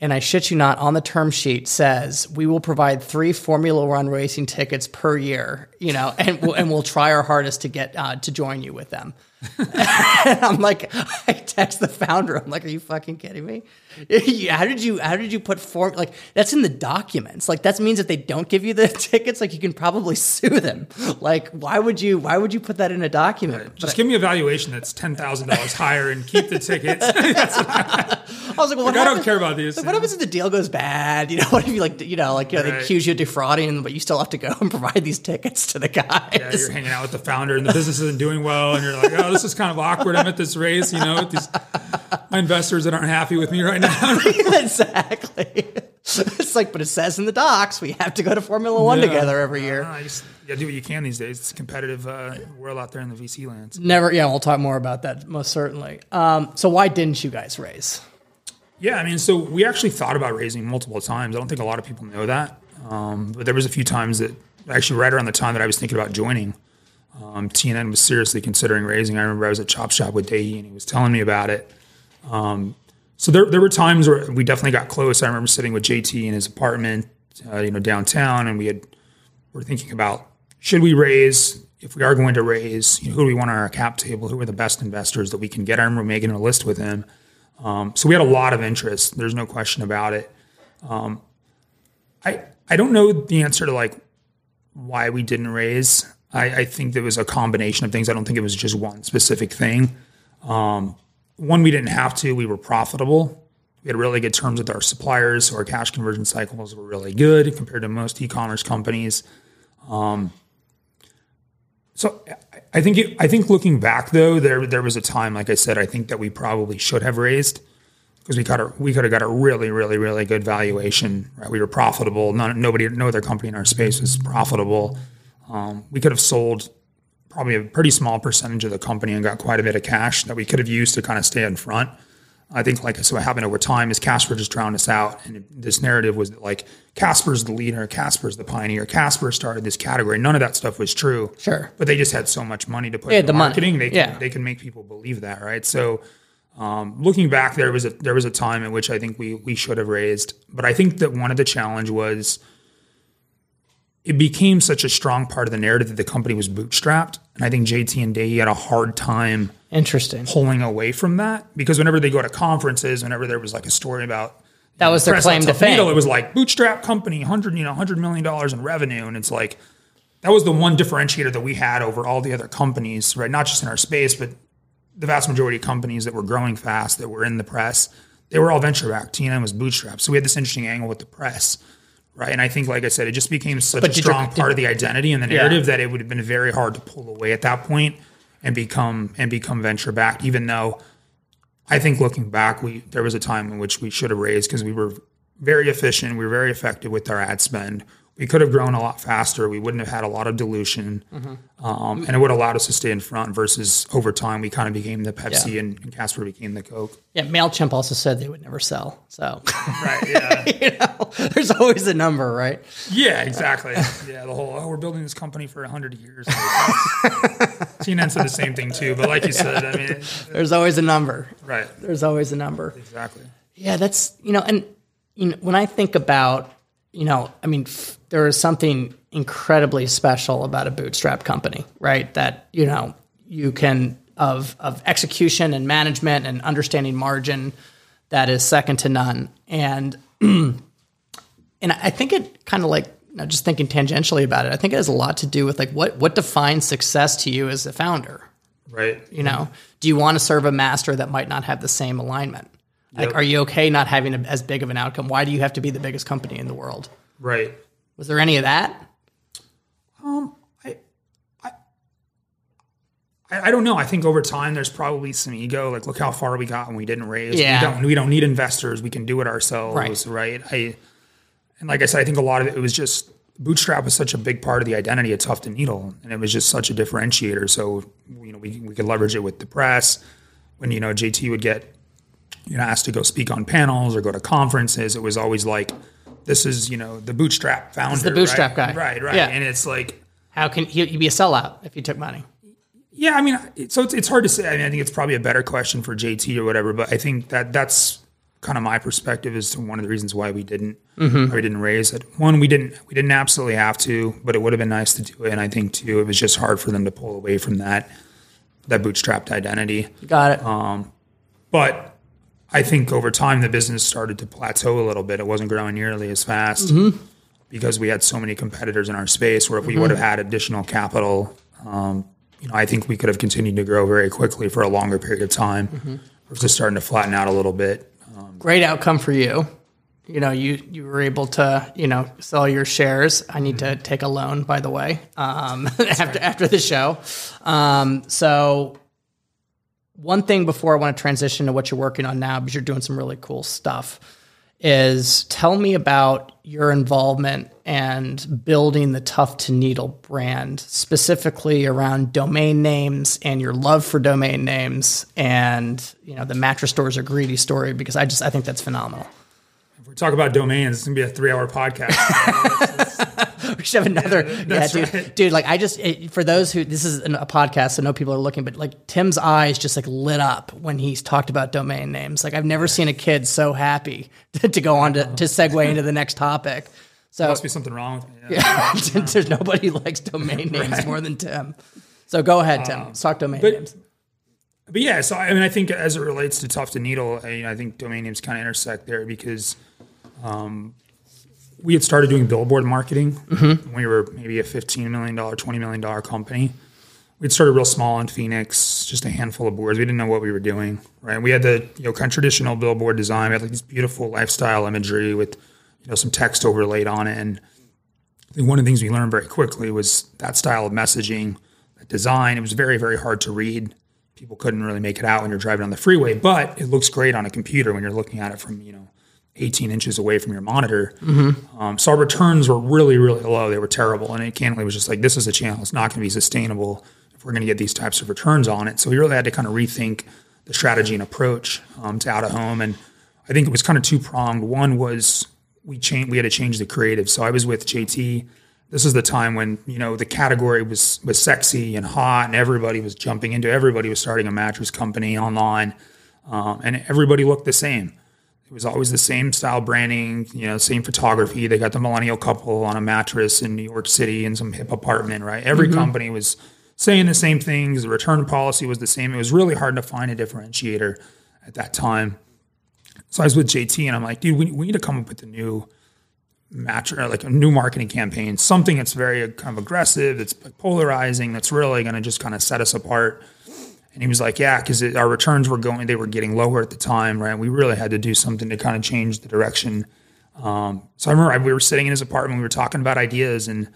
and I shit you not, on the term sheet says we will provide three Formula One racing tickets per year. You know, and we'll, and we'll try our hardest to get uh, to join you with them. and I'm like, I text the founder. I'm like, are you fucking kidding me? how did you how did you put form like that's in the documents? Like that means if they don't give you the tickets, like you can probably sue them. Like why would you why would you put that in a document? Just give me a valuation that's ten thousand dollars higher and keep the tickets. I was like, well, what Like, I don't care about these. Like, what happens if the deal goes bad? You know, what if you like, you know, like you know, they Right. accuse you of defrauding, but you still have to go and provide these tickets to the guys. Yeah, you're hanging out with the founder and the business isn't doing well, and you're like, oh, this is kind of awkward. I'm at this race, you know, with these my investors that aren't happy with me right now. exactly. It's like, but it says in the docs we have to go to Formula One Yeah. together every year. Uh, you just you do what you can these days. It's a competitive uh, world out there in the VC lands. Never. Yeah, we'll talk more about that most certainly. Um, so why didn't you guys raise? Yeah, I mean, so we actually thought about raising multiple times. I don't think a lot of people know that, um, but there was a few times that actually right around the time that I was thinking about joining, um, TNN was seriously considering raising. I remember I was at Chop Shop with Daehee and he was telling me about it. Um, so there, there were times where we definitely got close. I remember sitting with JT in his apartment, uh, you know, downtown, and we had we're thinking about should we raise if we are going to raise, you know, who do we want on our cap table? Who are the best investors that we can get? I remember making a list with him. Um, so we had a lot of interest. There's no question about it. Um, I I don't know the answer to like why we didn't raise. I, I think there was a combination of things. I don't think it was just one specific thing. Um, one, we didn't have to. We were profitable. We had really good terms with our suppliers, so our cash conversion cycles were really good compared to most e-commerce companies. Um, so I- think it, I think looking back though, there there was a time, like I said, I think that we probably should have raised because we got a we could have got a really really really good valuation. Right, we were profitable. None, nobody, no other company in our space was profitable. Um, we could have sold probably a pretty small percentage of the company and got quite a bit of cash that we could have used to kind of stay in front. I think like so what happened over time is Casper just drowned us out. And this narrative was that like Casper's the leader, Casper's the pioneer, Casper started this category. None of that stuff was true. Sure. But they just had so much money to put They had into the money. marketing. They can, Yeah. they can make people believe that, right? So um, looking back, there was a there was a time in which I think we we should have raised. But I think that one of the challenge was it became such a strong part of the narrative that the company was bootstrapped. And I think JT and Daehee had a hard time Interesting. pulling away from that because whenever they go to conferences, whenever there was like a story about That was their claim to fame. it was like bootstrap company, hundred you know hundred million dollars in revenue, and it's like that was the one differentiator that we had over all the other companies, right? Not just in our space, but the vast majority of companies that were growing fast that were in the press, they were all venture backed. TNN was bootstrapped, so we had this interesting angle with the press. Right. And I think, like I said, it just became such But a strong part of the identity and the narrative that it would have been very hard to pull away at that point and become and become venture backed, even though I think looking back, we there was a time in which we should have raised because we were very efficient, we were very effective with our ad spend. We could have grown a lot faster. We wouldn't have had a lot of dilution, um, and it would have allowed us to stay in front. Versus over time, we kind of became the Pepsi, Yeah. and, and Casper became the Coke. Yeah, Mailchimp also said they would never sell. So Right? Yeah. you know, there's always a number, right? yeah. Exactly. Yeah. The whole oh, we're building this company for hundred years. CNN said the same thing too, but like you said, I mean, it- There's always a number. right? There's always a number. Exactly. Yeah, that's you know, and you know, when I think about you know, I mean, f- there is something incredibly special about a bootstrap company, right? That you know you can of of execution and management and understanding margin that is second to none, and and I think it kind of like know, just thinking tangentially about it. I think it has a lot to do with like what what defines success to you as a founder. Right. You know, do you want to serve a master that might not have the same alignment? Like, are you okay not having a, as big of an outcome? Why do you have to be the biggest company in the world? Right. Was there any of that? Um, I, I, I don't know. I think over time there's probably some ego. Like, look how far we got when we didn't raise. Yeah. We don't. We don't need investors. We can do it ourselves. Right. Right. I, and like I said, I think a lot of it, it was just Bootstrap was such a big part of the identity of Tuft and Needle, and it was just such a differentiator. So you know, we we could leverage it with the press. When you know JT would get you know asked to go speak on panels or go to conferences, it was always like. This is, you know, the bootstrap founder. the bootstrap right? guy. Right, right. Yeah. And it's like, How can you be a sellout if you took money? yeah, I mean, so it's, it's hard to say. I mean, I think it's probably a better question for JT or whatever, but I think that that's kind of my perspective as to one of the reasons why we didn't why we didn't raise it. One, we didn't we didn't absolutely have to, but it would have been nice to do it. And I think too, it was just hard for them to pull away from that that bootstrapped identity. Got it. Um, but I think over time the business started to plateau a little bit. It wasn't growing nearly as fast because we had so many competitors in our space. Where if we would have had additional capital, um, you know, I think we could have continued to grow very quickly for a longer period of time. Versus starting to flatten out a little bit. Um, great outcome for you. You know, you you were able to you know sell your shares. I need to take a loan, by the way, um, after after the show. Um, so one thing before I want to transition to what you're working on now, because you're doing some really cool stuff, is tell me about your involvement and building the Tuft and Needle brand, specifically around domain names and your love for domain names, and you know the mattress stores are greedy story because I just I think that's phenomenal. If we talk about domains, it's gonna be a three-hour podcast. we should have another. Yeah, dude, right. dude. Like I just it, for those who this is a podcast, so no people are looking, but like Tim's eyes just like lit up when he's talked about domain names. Like I've never seen a kid so happy to, to go on to, to segue into the next topic. So Must be something wrong with me. Yeah. there's nobody likes domain names more than Tim. So go ahead, Tim. Let's talk domain but- names. But yeah, so I mean, I think as it relates to Tuft and Needle, I, I think domain names kind of intersect there because um, we had started doing billboard marketing. Mm-hmm. when We were maybe a fifteen million dollar, twenty million dollar company. We'd started real small in Phoenix, just a handful of boards. We didn't know what we were doing. Right? We had the you know kind of traditional billboard design. We had like this beautiful lifestyle imagery with you know some text overlaid on it, and I think one of the things we learned very quickly was that style of messaging, that design. It was very, very hard to read. People couldn't really make it out when you're driving on the freeway, but it looks great on a computer when you're looking at it from you know 18 inches away from your monitor. Um, so our returns were really, really low. They were terrible, and it candidly was just like this is a channel. It's not going to be sustainable if we're going to get these types of returns on it. So we really had to kind of rethink the strategy and approach um, to out of home, and I think it was kind of two pronged. One was we changed we had to change the creative. So I was with JT. This is the time when you know the category was was sexy and hot, and everybody was jumping into. Everybody was starting a mattress company online, um, and everybody looked the same. It was always the same style branding, you know, same photography. They got the millennial couple on a mattress in New York City in some hip apartment, right? Every company was saying the same things. The return policy was the same. It was really hard to find a differentiator at that time. So I was with JT and I'm like, dude, we, we need to come up with a new match like a new marketing campaign, something that's very uh, kind of aggressive, that's polarizing, that's really going to just kind of set us apart. And he was like, yeah, because our returns were going, they were getting lower at the time, right? We really had to do something to kind of change the direction. Um, so I remember I, we were sitting in his apartment, we were talking about ideas, and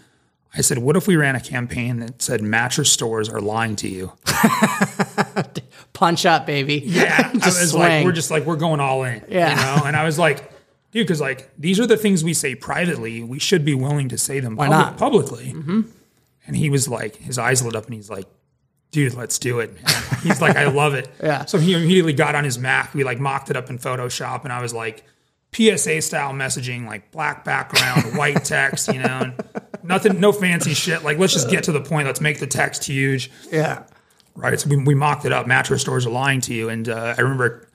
I said, what if we ran a campaign that said mattress stores are lying to you? Punch up, baby. Yeah, I was swing. like, we're just like we're going all in. Yeah. you know. And I was like, dude, because like these are the things we say privately. We should be willing to say them Why public- not? publicly. And he was like, his eyes lit up, and he's like, dude, let's do it. man." He's like, I love it. Yeah. So he immediately got on his Mac. We like mocked it up in Photoshop, and I was like. PSA style messaging, like black background, white text, you know, and nothing, no fancy shit. Like, let's just get to the point. Let's make the text huge yeah. right? So we, we mocked it up. Mattress stores are lying to you. And uh, I remember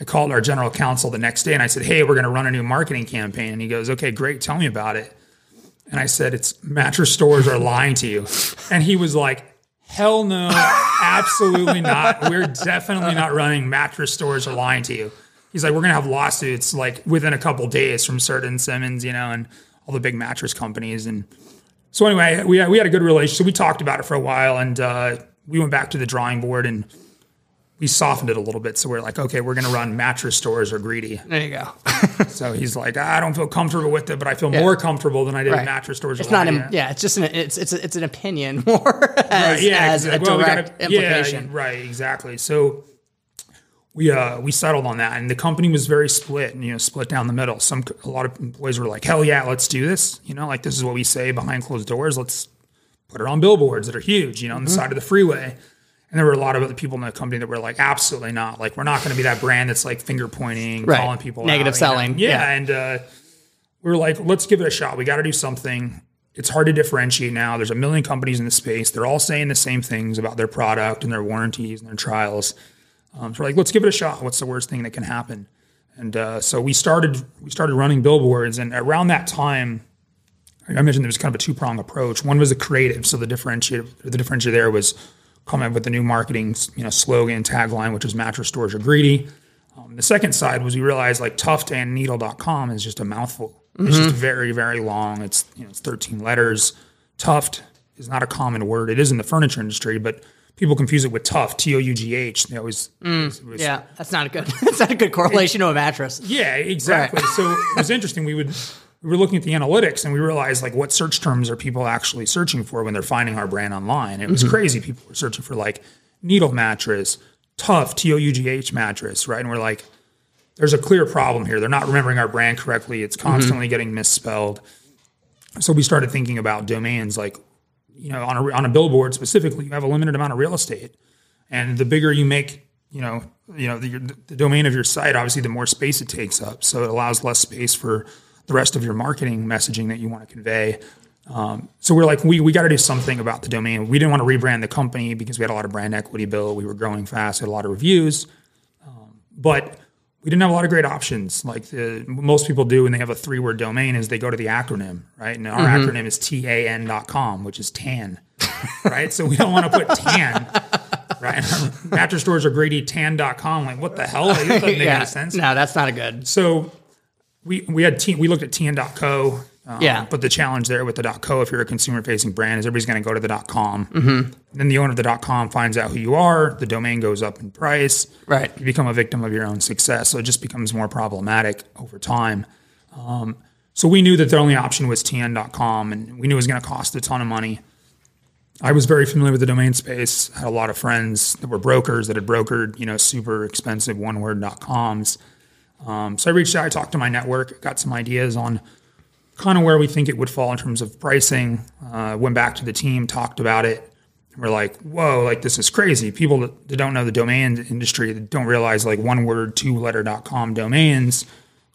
I called our general counsel the next day and I said, Hey, we're going to run a new marketing campaign. And he goes, Okay, great. Tell me about it. And I said, It's mattress stores are lying to you. And he was like, Hell no, absolutely not. We're definitely not running mattress stores are lying to you. He's like, We're to have lawsuits like within a couple days from Serta Simmons, you know, and all the big mattress companies. And so anyway, we we had a good relationship. We talked about it for a while, and uh, we went back to the drawing board and we softened it a little bit. So we're like, okay, we're going to run mattress stores or greedy. There you go. So he's like, I don't feel comfortable with it, but I feel more comfortable than I did Right. in mattress stores. It's not. An, yeah. It's just an. It's it's a, it's an opinion more as, yeah, as a exactly. Well, direct gotta- yeah, implication. right, exactly. So we uh we settled on that, and the company was very split, and you know, split down the middle. Some a lot of employees were like, "Hell yeah, let's do this!" You know, like this is what we say behind closed doors. Let's put it on billboards that are huge, you know, on Mm-hmm. the side of the freeway. And there were a lot of other people in the company that were like, "Absolutely not! Like, we're not going to be that brand that's like finger pointing, Right. calling people Negative out, you know? selling. Yeah, Yeah. and uh, we were like, let's give it a shot. We got to do something. It's hard to differentiate now. There's a million companies in the space. They're all saying the same things about their product and their warranties and their trials. Um, so we're like, let's give it a shot. What's the worst thing that can happen? And uh, so we started we started running billboards, and around that time, I mentioned there was kind of a two prong approach. One was the creative, so the differentiator the differentiator there was coming up with the new marketing you know slogan tagline, which is mattress stores are greedy. Um, the second side was we realized like tuftandneedle.com is just a mouthful. It's just very, very long. It's you know it's 13 letters. Tuft is not a common word. It is in the furniture industry, but people confuse it with tough, T O U G H. They always, it was- Yeah, that's not a good. That's not a good correlation to a mattress. yeah, exactly. So it was interesting. We would we were looking at the analytics and we realized like what search terms are people actually searching for when they're finding our brand online. It was mm-hmm. crazy. People were searching for like needle mattress, tough T O U G H mattress, right? And we're like, there's a clear problem here. They're not remembering our brand correctly. It's mm-hmm. constantly getting misspelled. So we started thinking about domains like, you know, on a on a billboard specifically, you have a limited amount of real estate, and the bigger you make, you know, you know the, the domain of your site, obviously, the more space it takes up. So it allows less space for the rest of your marketing messaging that you want to convey. Um, so we're like, we we got to do something about the domain. We didn't want to rebrand the company because we had a lot of brand equity built. We were growing fast, had a lot of reviews, um, but we didn't have a lot of great options. Like the, most people do when they have a three word domain is they go to the acronym right? And our acronym is tan.com which is tan right? So we don't want to put tan right? Mattress stores are greedy tan.com like what the hell? That doesn't make yeah, any sense. No, that's not a good. so we we had T, we looked at tn.co. Um, Yeah. But the challenge there with the .co, if you're a consumer facing brand, is everybody's going to go to the .com. Mm-hmm. Then the owner of the .com finds out who you are. The domain goes up in price. Right. You become a victim of your own success. So it just becomes more problematic over time. Um, so we knew that the only option was tn.com, and we knew it was going to cost a ton of money. I was very familiar with the domain space. Had a lot of friends that were brokers that had brokered, you know, super expensive one word coms. Um, so I reached out, I talked to my network, got some ideas on kind of where we think it would fall in terms of pricing. Uh, went back to the team, talked about it. We're like, whoa, like this is crazy. People that, that don't know the domain industry don't realize like one word, two letter dot com domains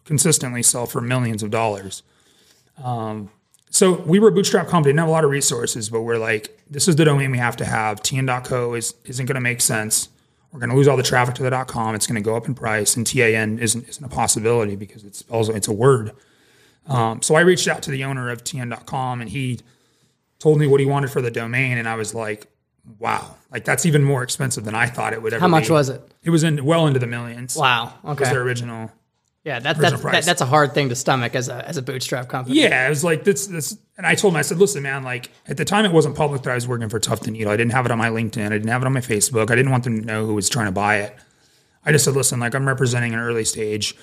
consistently sell for millions of dollars. Um, so we were a bootstrap company, didn't have a lot of resources, but we're like, this is the domain we have to have. TN.co is, isn't going to make sense. We're going to lose all the traffic to the .com. It's going to go up in price, and TAN isn't isn't a possibility because it spells it's a word. Um, so I reached out to the owner of TN.com, and he told me what he wanted for the domain, and I was like, "Wow, like that's even more expensive than I thought it would ever." Be. How much be. was it? It was in well into the millions. Wow. was Okay. their original. Yeah, that, that's that, that's a hard thing to stomach as a as a bootstrap company. Yeah, it was like this. This, and I told him, I said, "Listen, man. Like at the time, it wasn't public that I was working for Tuft and Needle. I didn't have it on my LinkedIn. I didn't have it on my Facebook. I didn't want them to know who was trying to buy it. I just said, listen, like I'm representing an early stage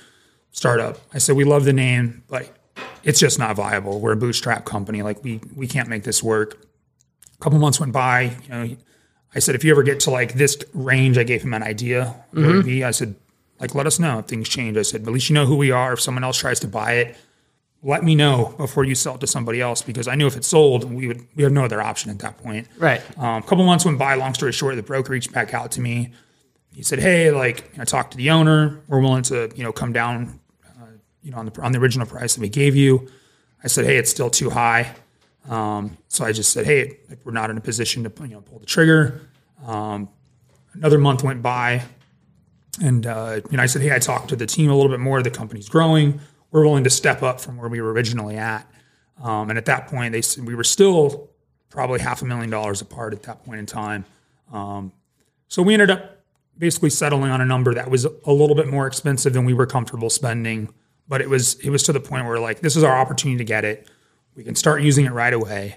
startup. I said, we love the name, but it's just not viable. We're a bootstrap company. Like we we can't make this work. A couple months went by. You know, I said, if you ever get to like this range, I gave him an idea mm-hmm. be. I said, like, let us know if things change. I said, at least you know who we are. If someone else tries to buy it, let me know before you sell it to somebody else because I knew if it sold, we would we have no other option at that point. Right. Um, a couple months went by. Long story short, the broker reached back out to me. He said, "Hey, like I talked to the owner. We're willing to, you know, come down, uh, you know, on the on the original price that we gave you." I said, "Hey, it's still too high." Um, so I just said, "Hey, we're not in a position to, you know, pull the trigger." Um, another month went by, and uh, you know, I said, "Hey, I talked to the team a little bit more. The company's growing. We're willing to step up from where we were originally at." Um, and at that point, they we were still probably half a million dollars apart at that point in time. Um, so we ended up basically settling on a number that was a little bit more expensive than we were comfortable spending, but it was it was to the point where like this is our opportunity to get it. We can start using it right away.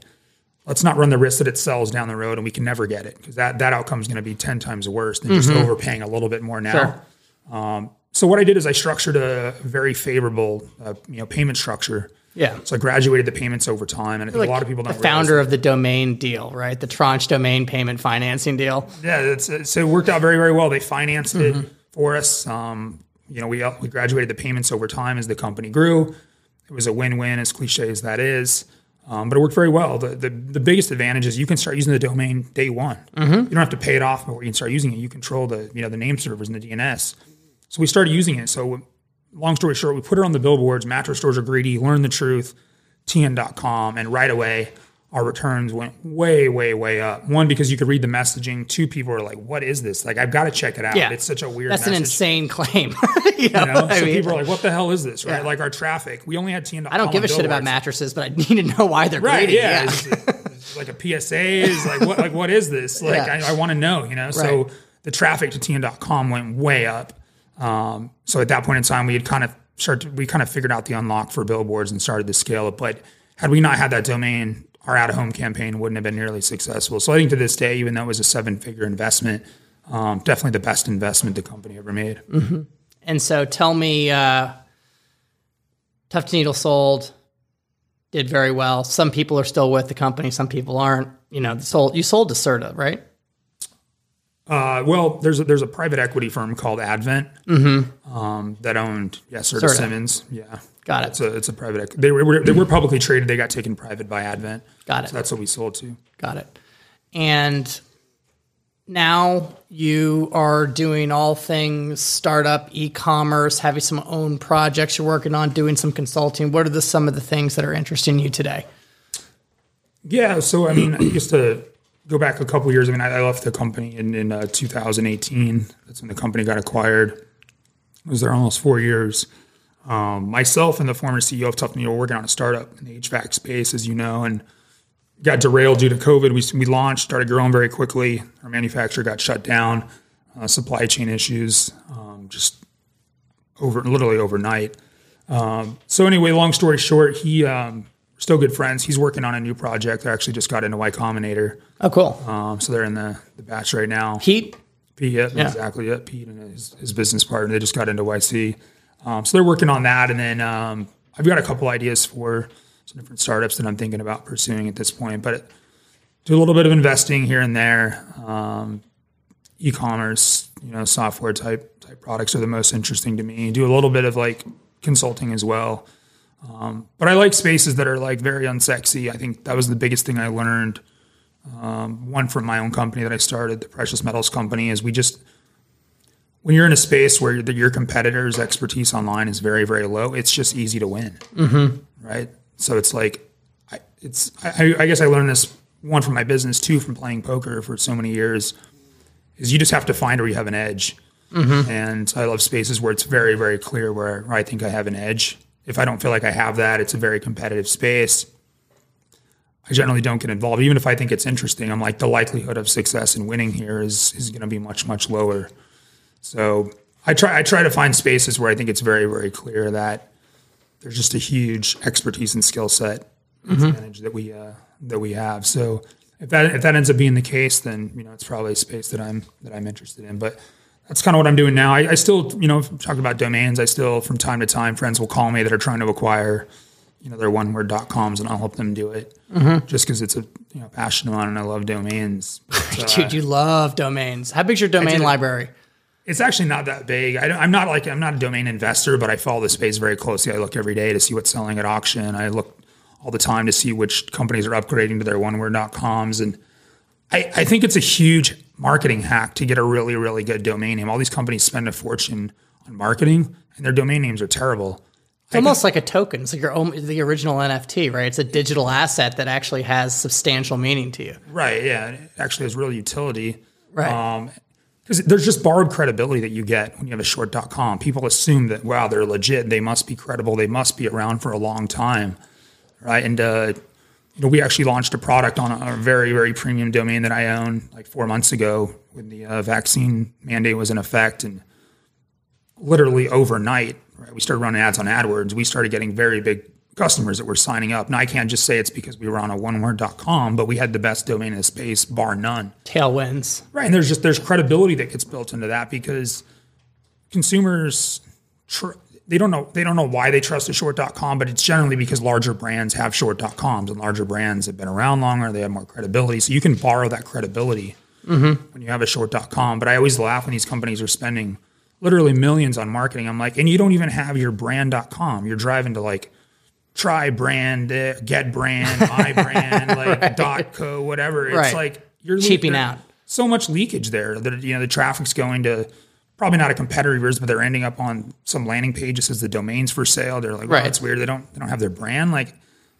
Let's not run the risk that it sells down the road and we can never get it because that that outcome is going to be ten times worse than just overpaying a little bit more now. Sure. Um, so what I did is I structured a very favorable uh, you know payment structure. Yeah. So I graduated the payments over time, and I think Like a lot of people don't. the founder of the domain deal, right? The tranche domain payment financing deal. Yeah, it's, so it worked out very, very well. They financed Mm-hmm. it for us. Um, you know, we uh, we graduated the payments over time as the company grew. It was a win-win, as cliche as that is, um, but it worked very well. The, the the biggest advantage is you can start using the domain day one. Mm-hmm. You don't have to pay it off before you can start using it. You control the you know the name servers and the DNS. So we started using it. So long story short, we put it on the billboards. Mattress stores are greedy. Learn the truth. TN.com, and right away our returns went way, way, way up. One because you could read the messaging. Two people were like, "What is this? Like, I've got to check it out. Yeah. It's such a weird. Thing. That's an insane claim. you know, You know? So mean, people are like, "What the hell is this?" Right? Yeah. Like our traffic. We only had TN.com. I don't give a shit about mattresses, but I need to know why they're Right? Yeah. Yeah. It's, it's like a PSA is like what? Like what is this? Like. I, I want to know. You know. So the traffic to TN.com went way up. Um, so at that point in time, we had kind of started. We kind of figured out the unlock for billboards and started to scale it. But had we not had that domain, our out of home campaign wouldn't have been nearly successful. So I think to this day, even though it was a seven figure investment, um, definitely the best investment the company ever made. And so tell me, uh, Tuft and Needle sold, did very well. Some people are still with the company, some people aren't. You know, sold you sold to Serta, right? Uh, well, there's a, there's a private equity firm called Advent um, that owned yeah, Serta Serta. Simmons. Yeah, Got it. it's a it's a private. They were they were publicly traded. They got taken private by Advent. Got it. So that's what we sold to. Got it. And now you are doing all things startup, e-commerce, having some own projects you're working on, doing some consulting. What are the some of the things that are interesting you today? Yeah, so I mean, just to go back a couple years, I mean, I, I left the company in in uh, 2018. That's when the company got acquired. I was there almost four years. Um, myself and the former CEO of Tough Needle working on a startup in the HVAC space, as you know, and got derailed due to COVID. We, we launched, started growing very quickly. Our manufacturer got shut down, uh, supply chain issues, um, just over literally overnight. Um, so anyway, long story short, he um, still good friends. He's working on a new project. I actually just got into Y Combinator, Oh, cool. um, so they're in the, the batch right now. Pete, Pete, yeah, exactly. Yeah, Pete and his, his business partner. They just got into YC, um, so they're working on that. And then um, I've got a couple ideas for some different startups that I'm thinking about pursuing at this point. But do a little bit of investing here and there. Um, e-commerce, you know, software type type products are the most interesting to me. Do a little bit of like consulting as well. Um, but I like spaces that are like very unsexy. I think that was the biggest thing I learned. Um, one from my own company that I started, the precious metals company, is we just when you're in a space where the, your competitor's expertise online is very very low, it's just easy to win, mm-hmm. right? So it's like, I, it's I, I guess I learned this one from my business too from playing poker for so many years, is you just have to find where you have an edge, and I love spaces where it's very very clear where I think I have an edge. If I don't feel like I have that, it's a very competitive space. I generally don't get involved, even if I think it's interesting. I'm like the likelihood of success and winning here is is going to be much much lower. So I try I try to find spaces where I think it's very very clear that there's just a huge expertise and skill set advantage that we uh, that we have. So if that if that ends up being the case, then you know it's probably a space that I'm that I'm interested in. But that's kind of what I'm doing now. I, I still you know talk about domains. I still from time to time friends will call me that are trying to acquire you know their one word dot coms and I'll help them do it just because it's a you know passion of mine and I love domains. But, uh, dude, you love domains. How big's your domain library? it's actually not that big. I don't, I'm not like I'm not a domain investor, but I follow the space very closely. I look every day to see what's selling at auction. I look all the time to see which companies are upgrading to their oneword.coms. And I, I think it's a huge marketing hack to get a really, really good domain name. All these companies spend a fortune on marketing, and their domain names are terrible. It's almost like a token. It's like your own, the original NFT, right? It's a digital asset that actually has substantial meaning to you. Right. Yeah. It actually has real utility. Right. Um, because there's just borrowed credibility that you get when you have a short.com. People assume that, wow, they're legit. They must be credible. They must be around for a long time. Right. And, uh, you know, we actually launched a product on a, a very, very premium domain that I own like four months ago when the uh, vaccine mandate was in effect. And literally overnight, right, we started running ads on AdWords. We started getting very big customers that were signing up. Now, I can't just say it's because we were on a oneword.com, but we had the best domain in the space, bar none. Tailwinds. Right, and there's just there's credibility that gets built into that because consumers tr- they don't know they don't know why they trust a short.com, but it's generally because larger brands have short.coms and larger brands have been around longer, they have more credibility. So you can borrow that credibility when you have a short.com. But I always laugh when these companies are spending literally millions on marketing. I'm like, and you don't even have your brand.com. You're driving to like try brand, uh, get brand, my brand, like dot co, whatever. It's Right. like you're Cheaping out. So much leakage there that you know the traffic's going to probably not a competitor of yours, but they're ending up on some landing page that says the domains for sale. They're like, Right. right. it's weird. They don't they don't have their brand. Like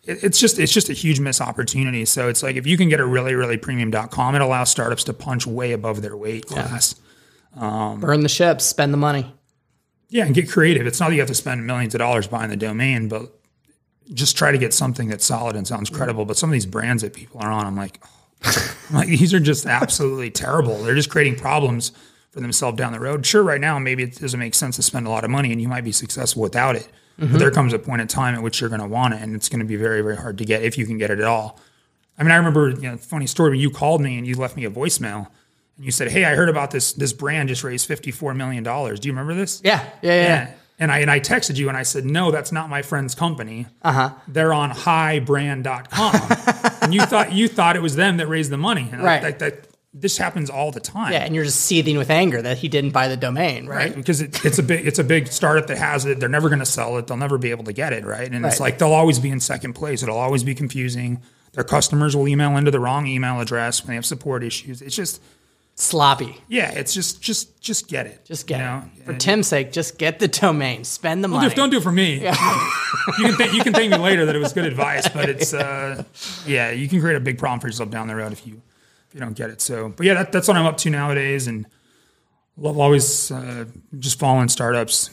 it, it's just it's just a huge miss opportunity. So it's like if you can get a really really premium.com, it allows startups to punch way above their weight class. Um, Burn the ships, spend the money. Yeah, and get creative. It's not that you have to spend millions of dollars buying the domain, but just try to get something that's solid and sounds credible. But some of these brands that people are on, I'm like, I'm like these are just absolutely terrible. They're just creating problems for themselves down the road. Sure, right now maybe it doesn't make sense to spend a lot of money, and you might be successful without it. But there comes a point in time at which you're going to want it, and it's going to be very, very hard to get if you can get it at all. I mean, I remember, you know, funny story. When you called me and you left me a voicemail, and you said, "Hey, I heard about this. This brand just raised fifty four million dollars. Do you remember this?" Yeah, yeah, yeah. yeah. And I and I texted you and I said, "No, that's not my friend's company. Uh-huh. They're on highbrand.com." and you thought you thought it was them that raised the money. And right. That, that, this happens all the time. Yeah, and you're just seething with anger that he didn't buy the domain, right? right? Because it, it's a big it's a big startup that has it. They're never going to sell it. They'll never be able to get it, right? And Right. it's like they'll always be in second place. It'll always be confusing. Their customers will email into the wrong email address when they have support issues. It's just Sloppy. yeah, it's just just just get it. Just get you know? it. For Tim's sake, just get the domain. Spend the money. do, don't do it for me. you can th- you can thank me later that it was good advice, but it's uh, yeah, you can create a big problem for yourself down the road if you you don't get it. So, but yeah, that, that's what I'm up to nowadays, and love always uh, just following startups.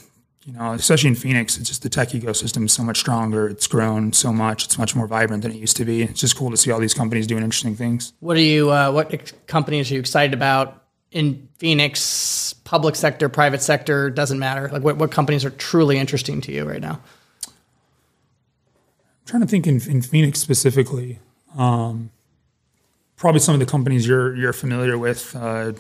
You know, especially in Phoenix, it's just the tech ecosystem is so much stronger. It's grown so much. It's much more vibrant than it used to be. It's just cool to see all these companies doing interesting things. What are you? Uh, what ex- companies are you excited about in Phoenix? Public sector, private sector, doesn't matter. Like, what, what companies are truly interesting to you right now? I'm trying to think in, in Phoenix specifically. Um, probably some of the companies you're you're familiar with. Uh,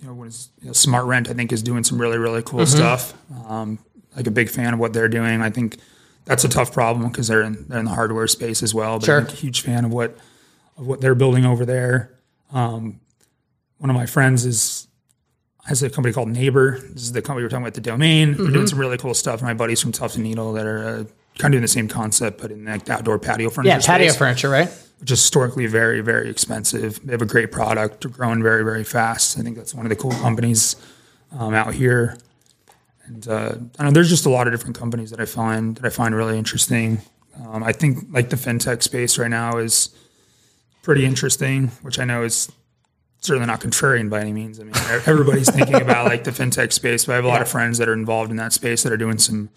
you know, what is you know, Smart Rent? I think is doing some really really cool stuff. Um, like a big fan of what they're doing. I think that's a tough problem because they're in they're in the hardware space as well. But Sure. I'm a huge fan of what of what they're building over there. Um, one of my friends is has a company called Neighbor. This is the company we were talking about, the domain. They're doing some really cool stuff. My buddies from Tuft and Needle that are uh, kind of doing the same concept, but in like the outdoor patio furniture. Yeah, patio space, furniture, right? Which is historically very, very expensive. They have a great product, they're growing very, very fast. I think that's one of the cool companies um, out here. And uh, I know there's just a lot of different companies that I find that I find really interesting. Um, I think like the fintech space right now is pretty interesting, which I know is certainly not contrarian by any means. I mean, everybody's thinking about like the fintech space, but I have a lot of friends that are involved in that space that are doing some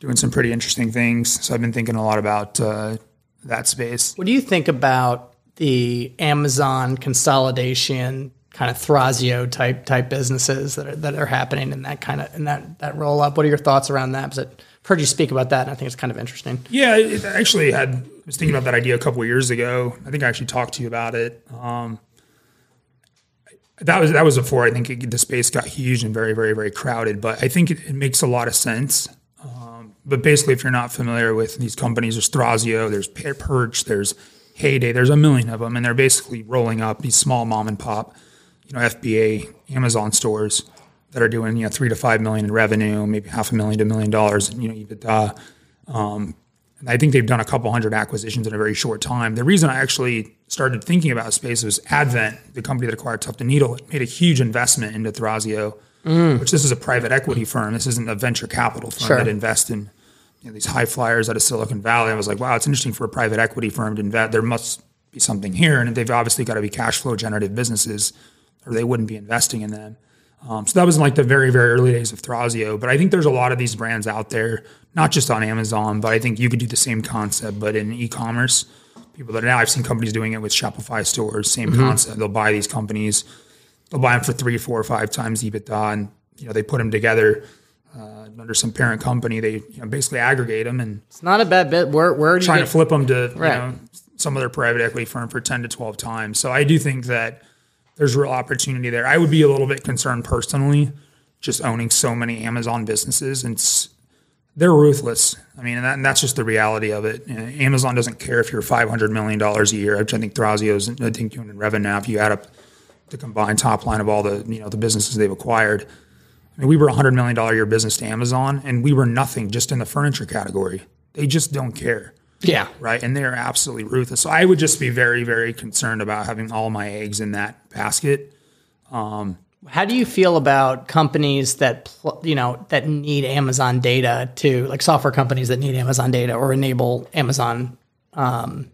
doing some pretty interesting things. So I've been thinking a lot about uh, that space. What do you think about the Amazon consolidation, kind of Thrasio type type businesses that are that are happening in that kind of in that that roll up? What are your thoughts around that? Because I've heard you speak about that, and I think it's kind of interesting. Yeah, it actually had I was thinking about that idea a couple of years ago. I think I actually talked to you about it. Um, that was that was before I think it, the space got huge and very very very crowded. But I think it, it makes a lot of sense. But basically, if you're not familiar with these companies, there's Thrasio, there's Per- Perch, there's Heyday, there's a million of them, and they're basically rolling up these small mom and pop, you know, FBA Amazon stores that are doing you know three to five million in revenue, maybe half a million to a million dollars, in, you know, EBITDA. Um, and I think they've done a couple hundred acquisitions in a very short time. The reason I actually started thinking about space was Advent, the company that acquired Tuft and Needle, made a huge investment into Thrasio, which this is a private equity firm. This isn't a venture capital firm Sure. that invests in you know, these high flyers out of Silicon Valley. I was like, wow, it's interesting for a private equity firm to invest. There must be something here, and they've obviously got to be cash flow generative businesses, or they wouldn't be investing in them. Um, so that was in like the very, very early days of Thrasio. But I think there's a lot of these brands out there, not just on Amazon, but I think you could do the same concept, but in e-commerce. People that now I've seen companies doing it with Shopify stores, same concept. They'll buy these companies, they'll buy them for three, four, or five times EBITDA, and you know they put them together uh, under some parent company. They you know, basically aggregate them and It's not a bad bit. Where where you trying get, to flip them to Right. you know some other private equity firm for 10 to 12 times. So I do think that there's real opportunity there. I would be a little bit concerned personally just owning so many Amazon businesses and it's, they're ruthless. I mean, and, that, and that's just the reality of it. You know, Amazon doesn't care if you're $500 million a year, which I think Thrasio is, I think doing in revenue now, if you add up the combined top line of all the, you know, the businesses they've acquired. I mean, we were a $100 million a year business to Amazon and we were nothing just in the furniture category. They just don't care yeah. right? And they're absolutely ruthless. So I would just be very, very concerned about having all my eggs in that basket. How do you feel about companies that pl- you know that need Amazon data to like software companies that need Amazon data or enable Amazon um,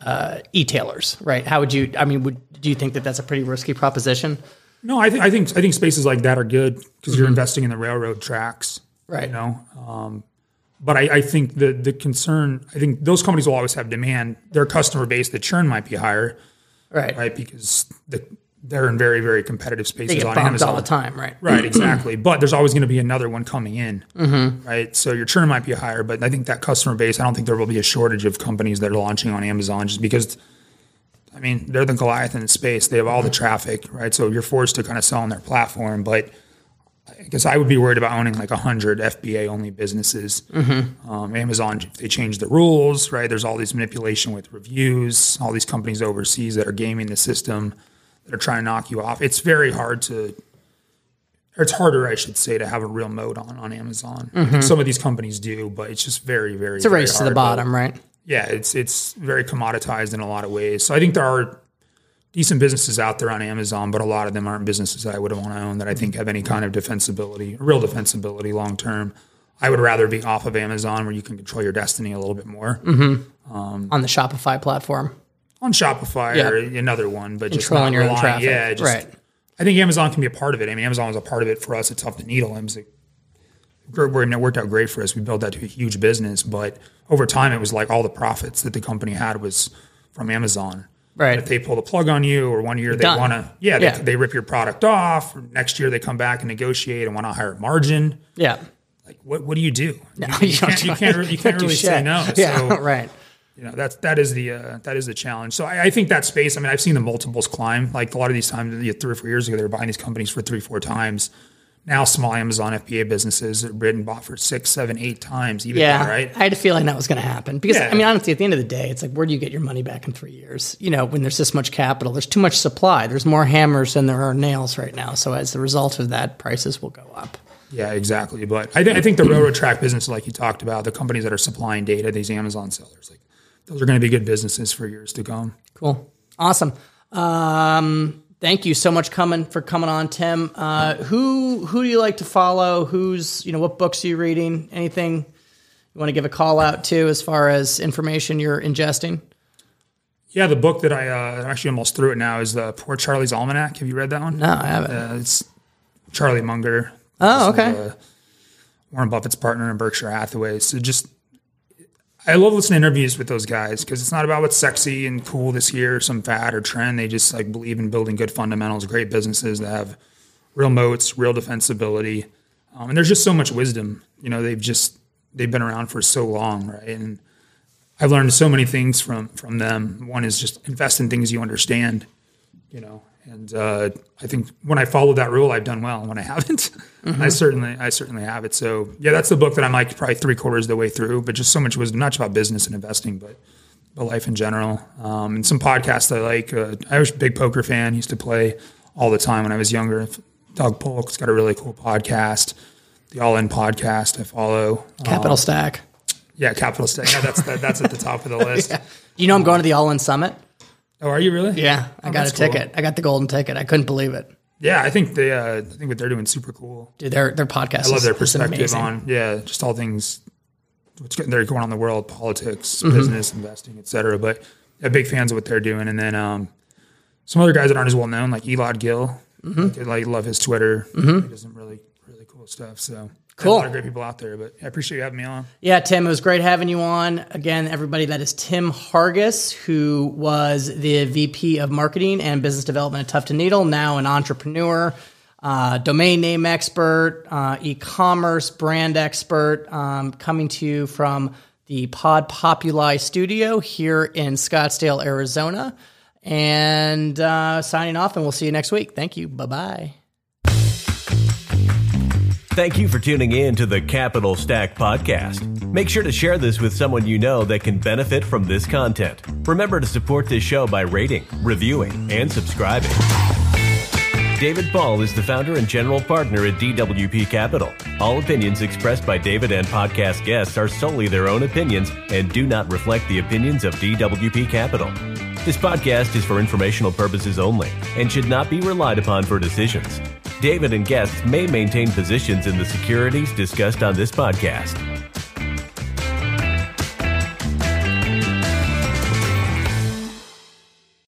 uh, e-tailers, right? How would you? I mean, would do you think that that's a pretty risky proposition? No, I think I think I think spaces like that are good because you're investing in the railroad tracks, Right. You know, um, but I, I think the the concern, I think those companies will always have demand. Their customer base, the churn might be higher, Right. right? Because the they're in very very competitive They spaces get on Amazon all the time, right? Right, exactly. but there's always going to be another one coming in, mm-hmm. right? So your churn might be higher, but I think that customer base, I don't think there will be a shortage of companies that are launching on Amazon just because, I mean, they're the Goliath in space. They have all the mm-hmm. traffic, right? So you're forced to kind of sell on their platform. But I guess I would be worried about owning like 100 FBA only businesses. Mm-hmm. Um, Amazon, if they change the rules, right? There's all these manipulation with reviews, all these companies overseas that are gaming the system that are trying to knock you off. It's very hard to or it's harder, I should say, to have a real moat on on Amazon. Think Some of these companies do, but it's just very, very. It's a race to the bottom, right? Yeah, it's it's very commoditized in a lot of ways. So I think there are decent businesses out there on Amazon, but a lot of them aren't businesses I would want to own that I think mm-hmm. have any kind of defensibility, real defensibility long term. I would rather be off of Amazon where you can control your destiny a little bit more mm-hmm. um, On the Shopify platform. on Shopify or another one, but just Controlling your own traffic. Yeah, just, Right. I think Amazon can be a part of it. I mean, Amazon was a part of it for us It's Tuft and Needle. It was where it worked out great for us. We built that to a huge business, but over time, it was like all the profits that the company had was from Amazon. Right. If they pull the plug on you, or one year they want to, yeah, they, Yeah. they rip your product off. Next year they come back and negotiate and want a higher margin. Yeah. Like, what what do you do? No, you, you can't, you can't, you can't really say no. Yeah, So, right. you know that's that is the uh, that is the challenge. So I, I think that space. I mean, I've seen the multiples climb. Like a lot of these times, three or four years ago, they were buying these companies for three, four times. Now, small Amazon FBA businesses are bid and bought for six, seven, eight times. Even Yeah, right? I had a feeling that was going to happen because Yeah. I mean, honestly, at the end of the day, it's like where do you get your money back in three years? You know, when there's this much capital, there's too much supply. There's more hammers than there are nails right now. So as a result of that, prices will go up. Yeah, exactly. But I, th- I think the railroad track business, like you talked about, the companies that are supplying data, these Amazon sellers, like those are going to be good businesses for years to come. Cool, awesome. Um, thank you so much coming for coming on, Tim. Uh, who who do you like to follow? Who's you know what books are you reading? Anything you want to give a call out to as far as information you're ingesting? Yeah, the book that I uh, actually almost threw it now is the Poor Charlie's Almanac. Have you read that one? No, I haven't. Uh, it's Charlie Munger. oh, okay. uh, Warren Buffett's partner in Berkshire Hathaway. So just, I love listening to interviews with those guys because it's not about what's sexy and cool this year, some fad or trend. They just like believe in building good fundamentals, great businesses that have real moats, real defensibility, um, and there's just so much wisdom. You know, they've just they've been around for so long, right? And I've learned so many things from from them. One is just invest in things you understand you know. And uh, I think when I followed that rule, I've done well. And when I haven't, I certainly, I certainly have it. So yeah, that's the book that I'm like probably three quarters of the way through. But just so much wisdom, not just about business and investing, but but life in general. Um, and some podcasts I like. Uh, I was a big poker fan. Used to play all the time when I was younger. Doug Polk's got a really cool podcast. The All In podcast I follow. Capital Stack. Yeah, Capital stack Yeah, that's that, that's at the top of the list. Do you know I'm going to the All In Summit? Oh, are you really? Yeah, I got a cool. ticket. I got the golden ticket. I couldn't believe it. Yeah, I think they. Uh, I think what they're doing is super cool. Dude, their their podcast. I love is, their perspective on yeah, just all things what's going they're going on in the world, politics, Mm-hmm. business, investing, etc. cetera. But yeah, big fans of what they're doing. And then um, some other guys that aren't as well known, like Elad Gil. Mm-hmm. I like love his Twitter. He does some really really cool stuff. So Cool. a lot of great people out there. But I appreciate you having me on. Yeah, Tim, it was great having you on. Again, everybody, that is Tim Hargis, who was the VP of Marketing and Business Development at Tuft and Needle, now an entrepreneur, uh, domain name expert, uh, e commerce brand expert, um, coming to you from the Pod Populi studio here in Scottsdale, Arizona. And uh, signing off, and we'll see you next week. Thank you. Bye bye. Thank you for tuning in to the Capital Stack Podcast. Make sure to share this with someone you know that can benefit from this content. Remember to support this show by rating, reviewing, and subscribing. David Ball is the founder and general partner at DWP Capital. All opinions expressed by David and podcast guests are solely their own opinions and do not reflect the opinions of DWP Capital. This podcast is for informational purposes only and should not be relied upon for decisions. David and guests may maintain positions in the securities discussed on this podcast.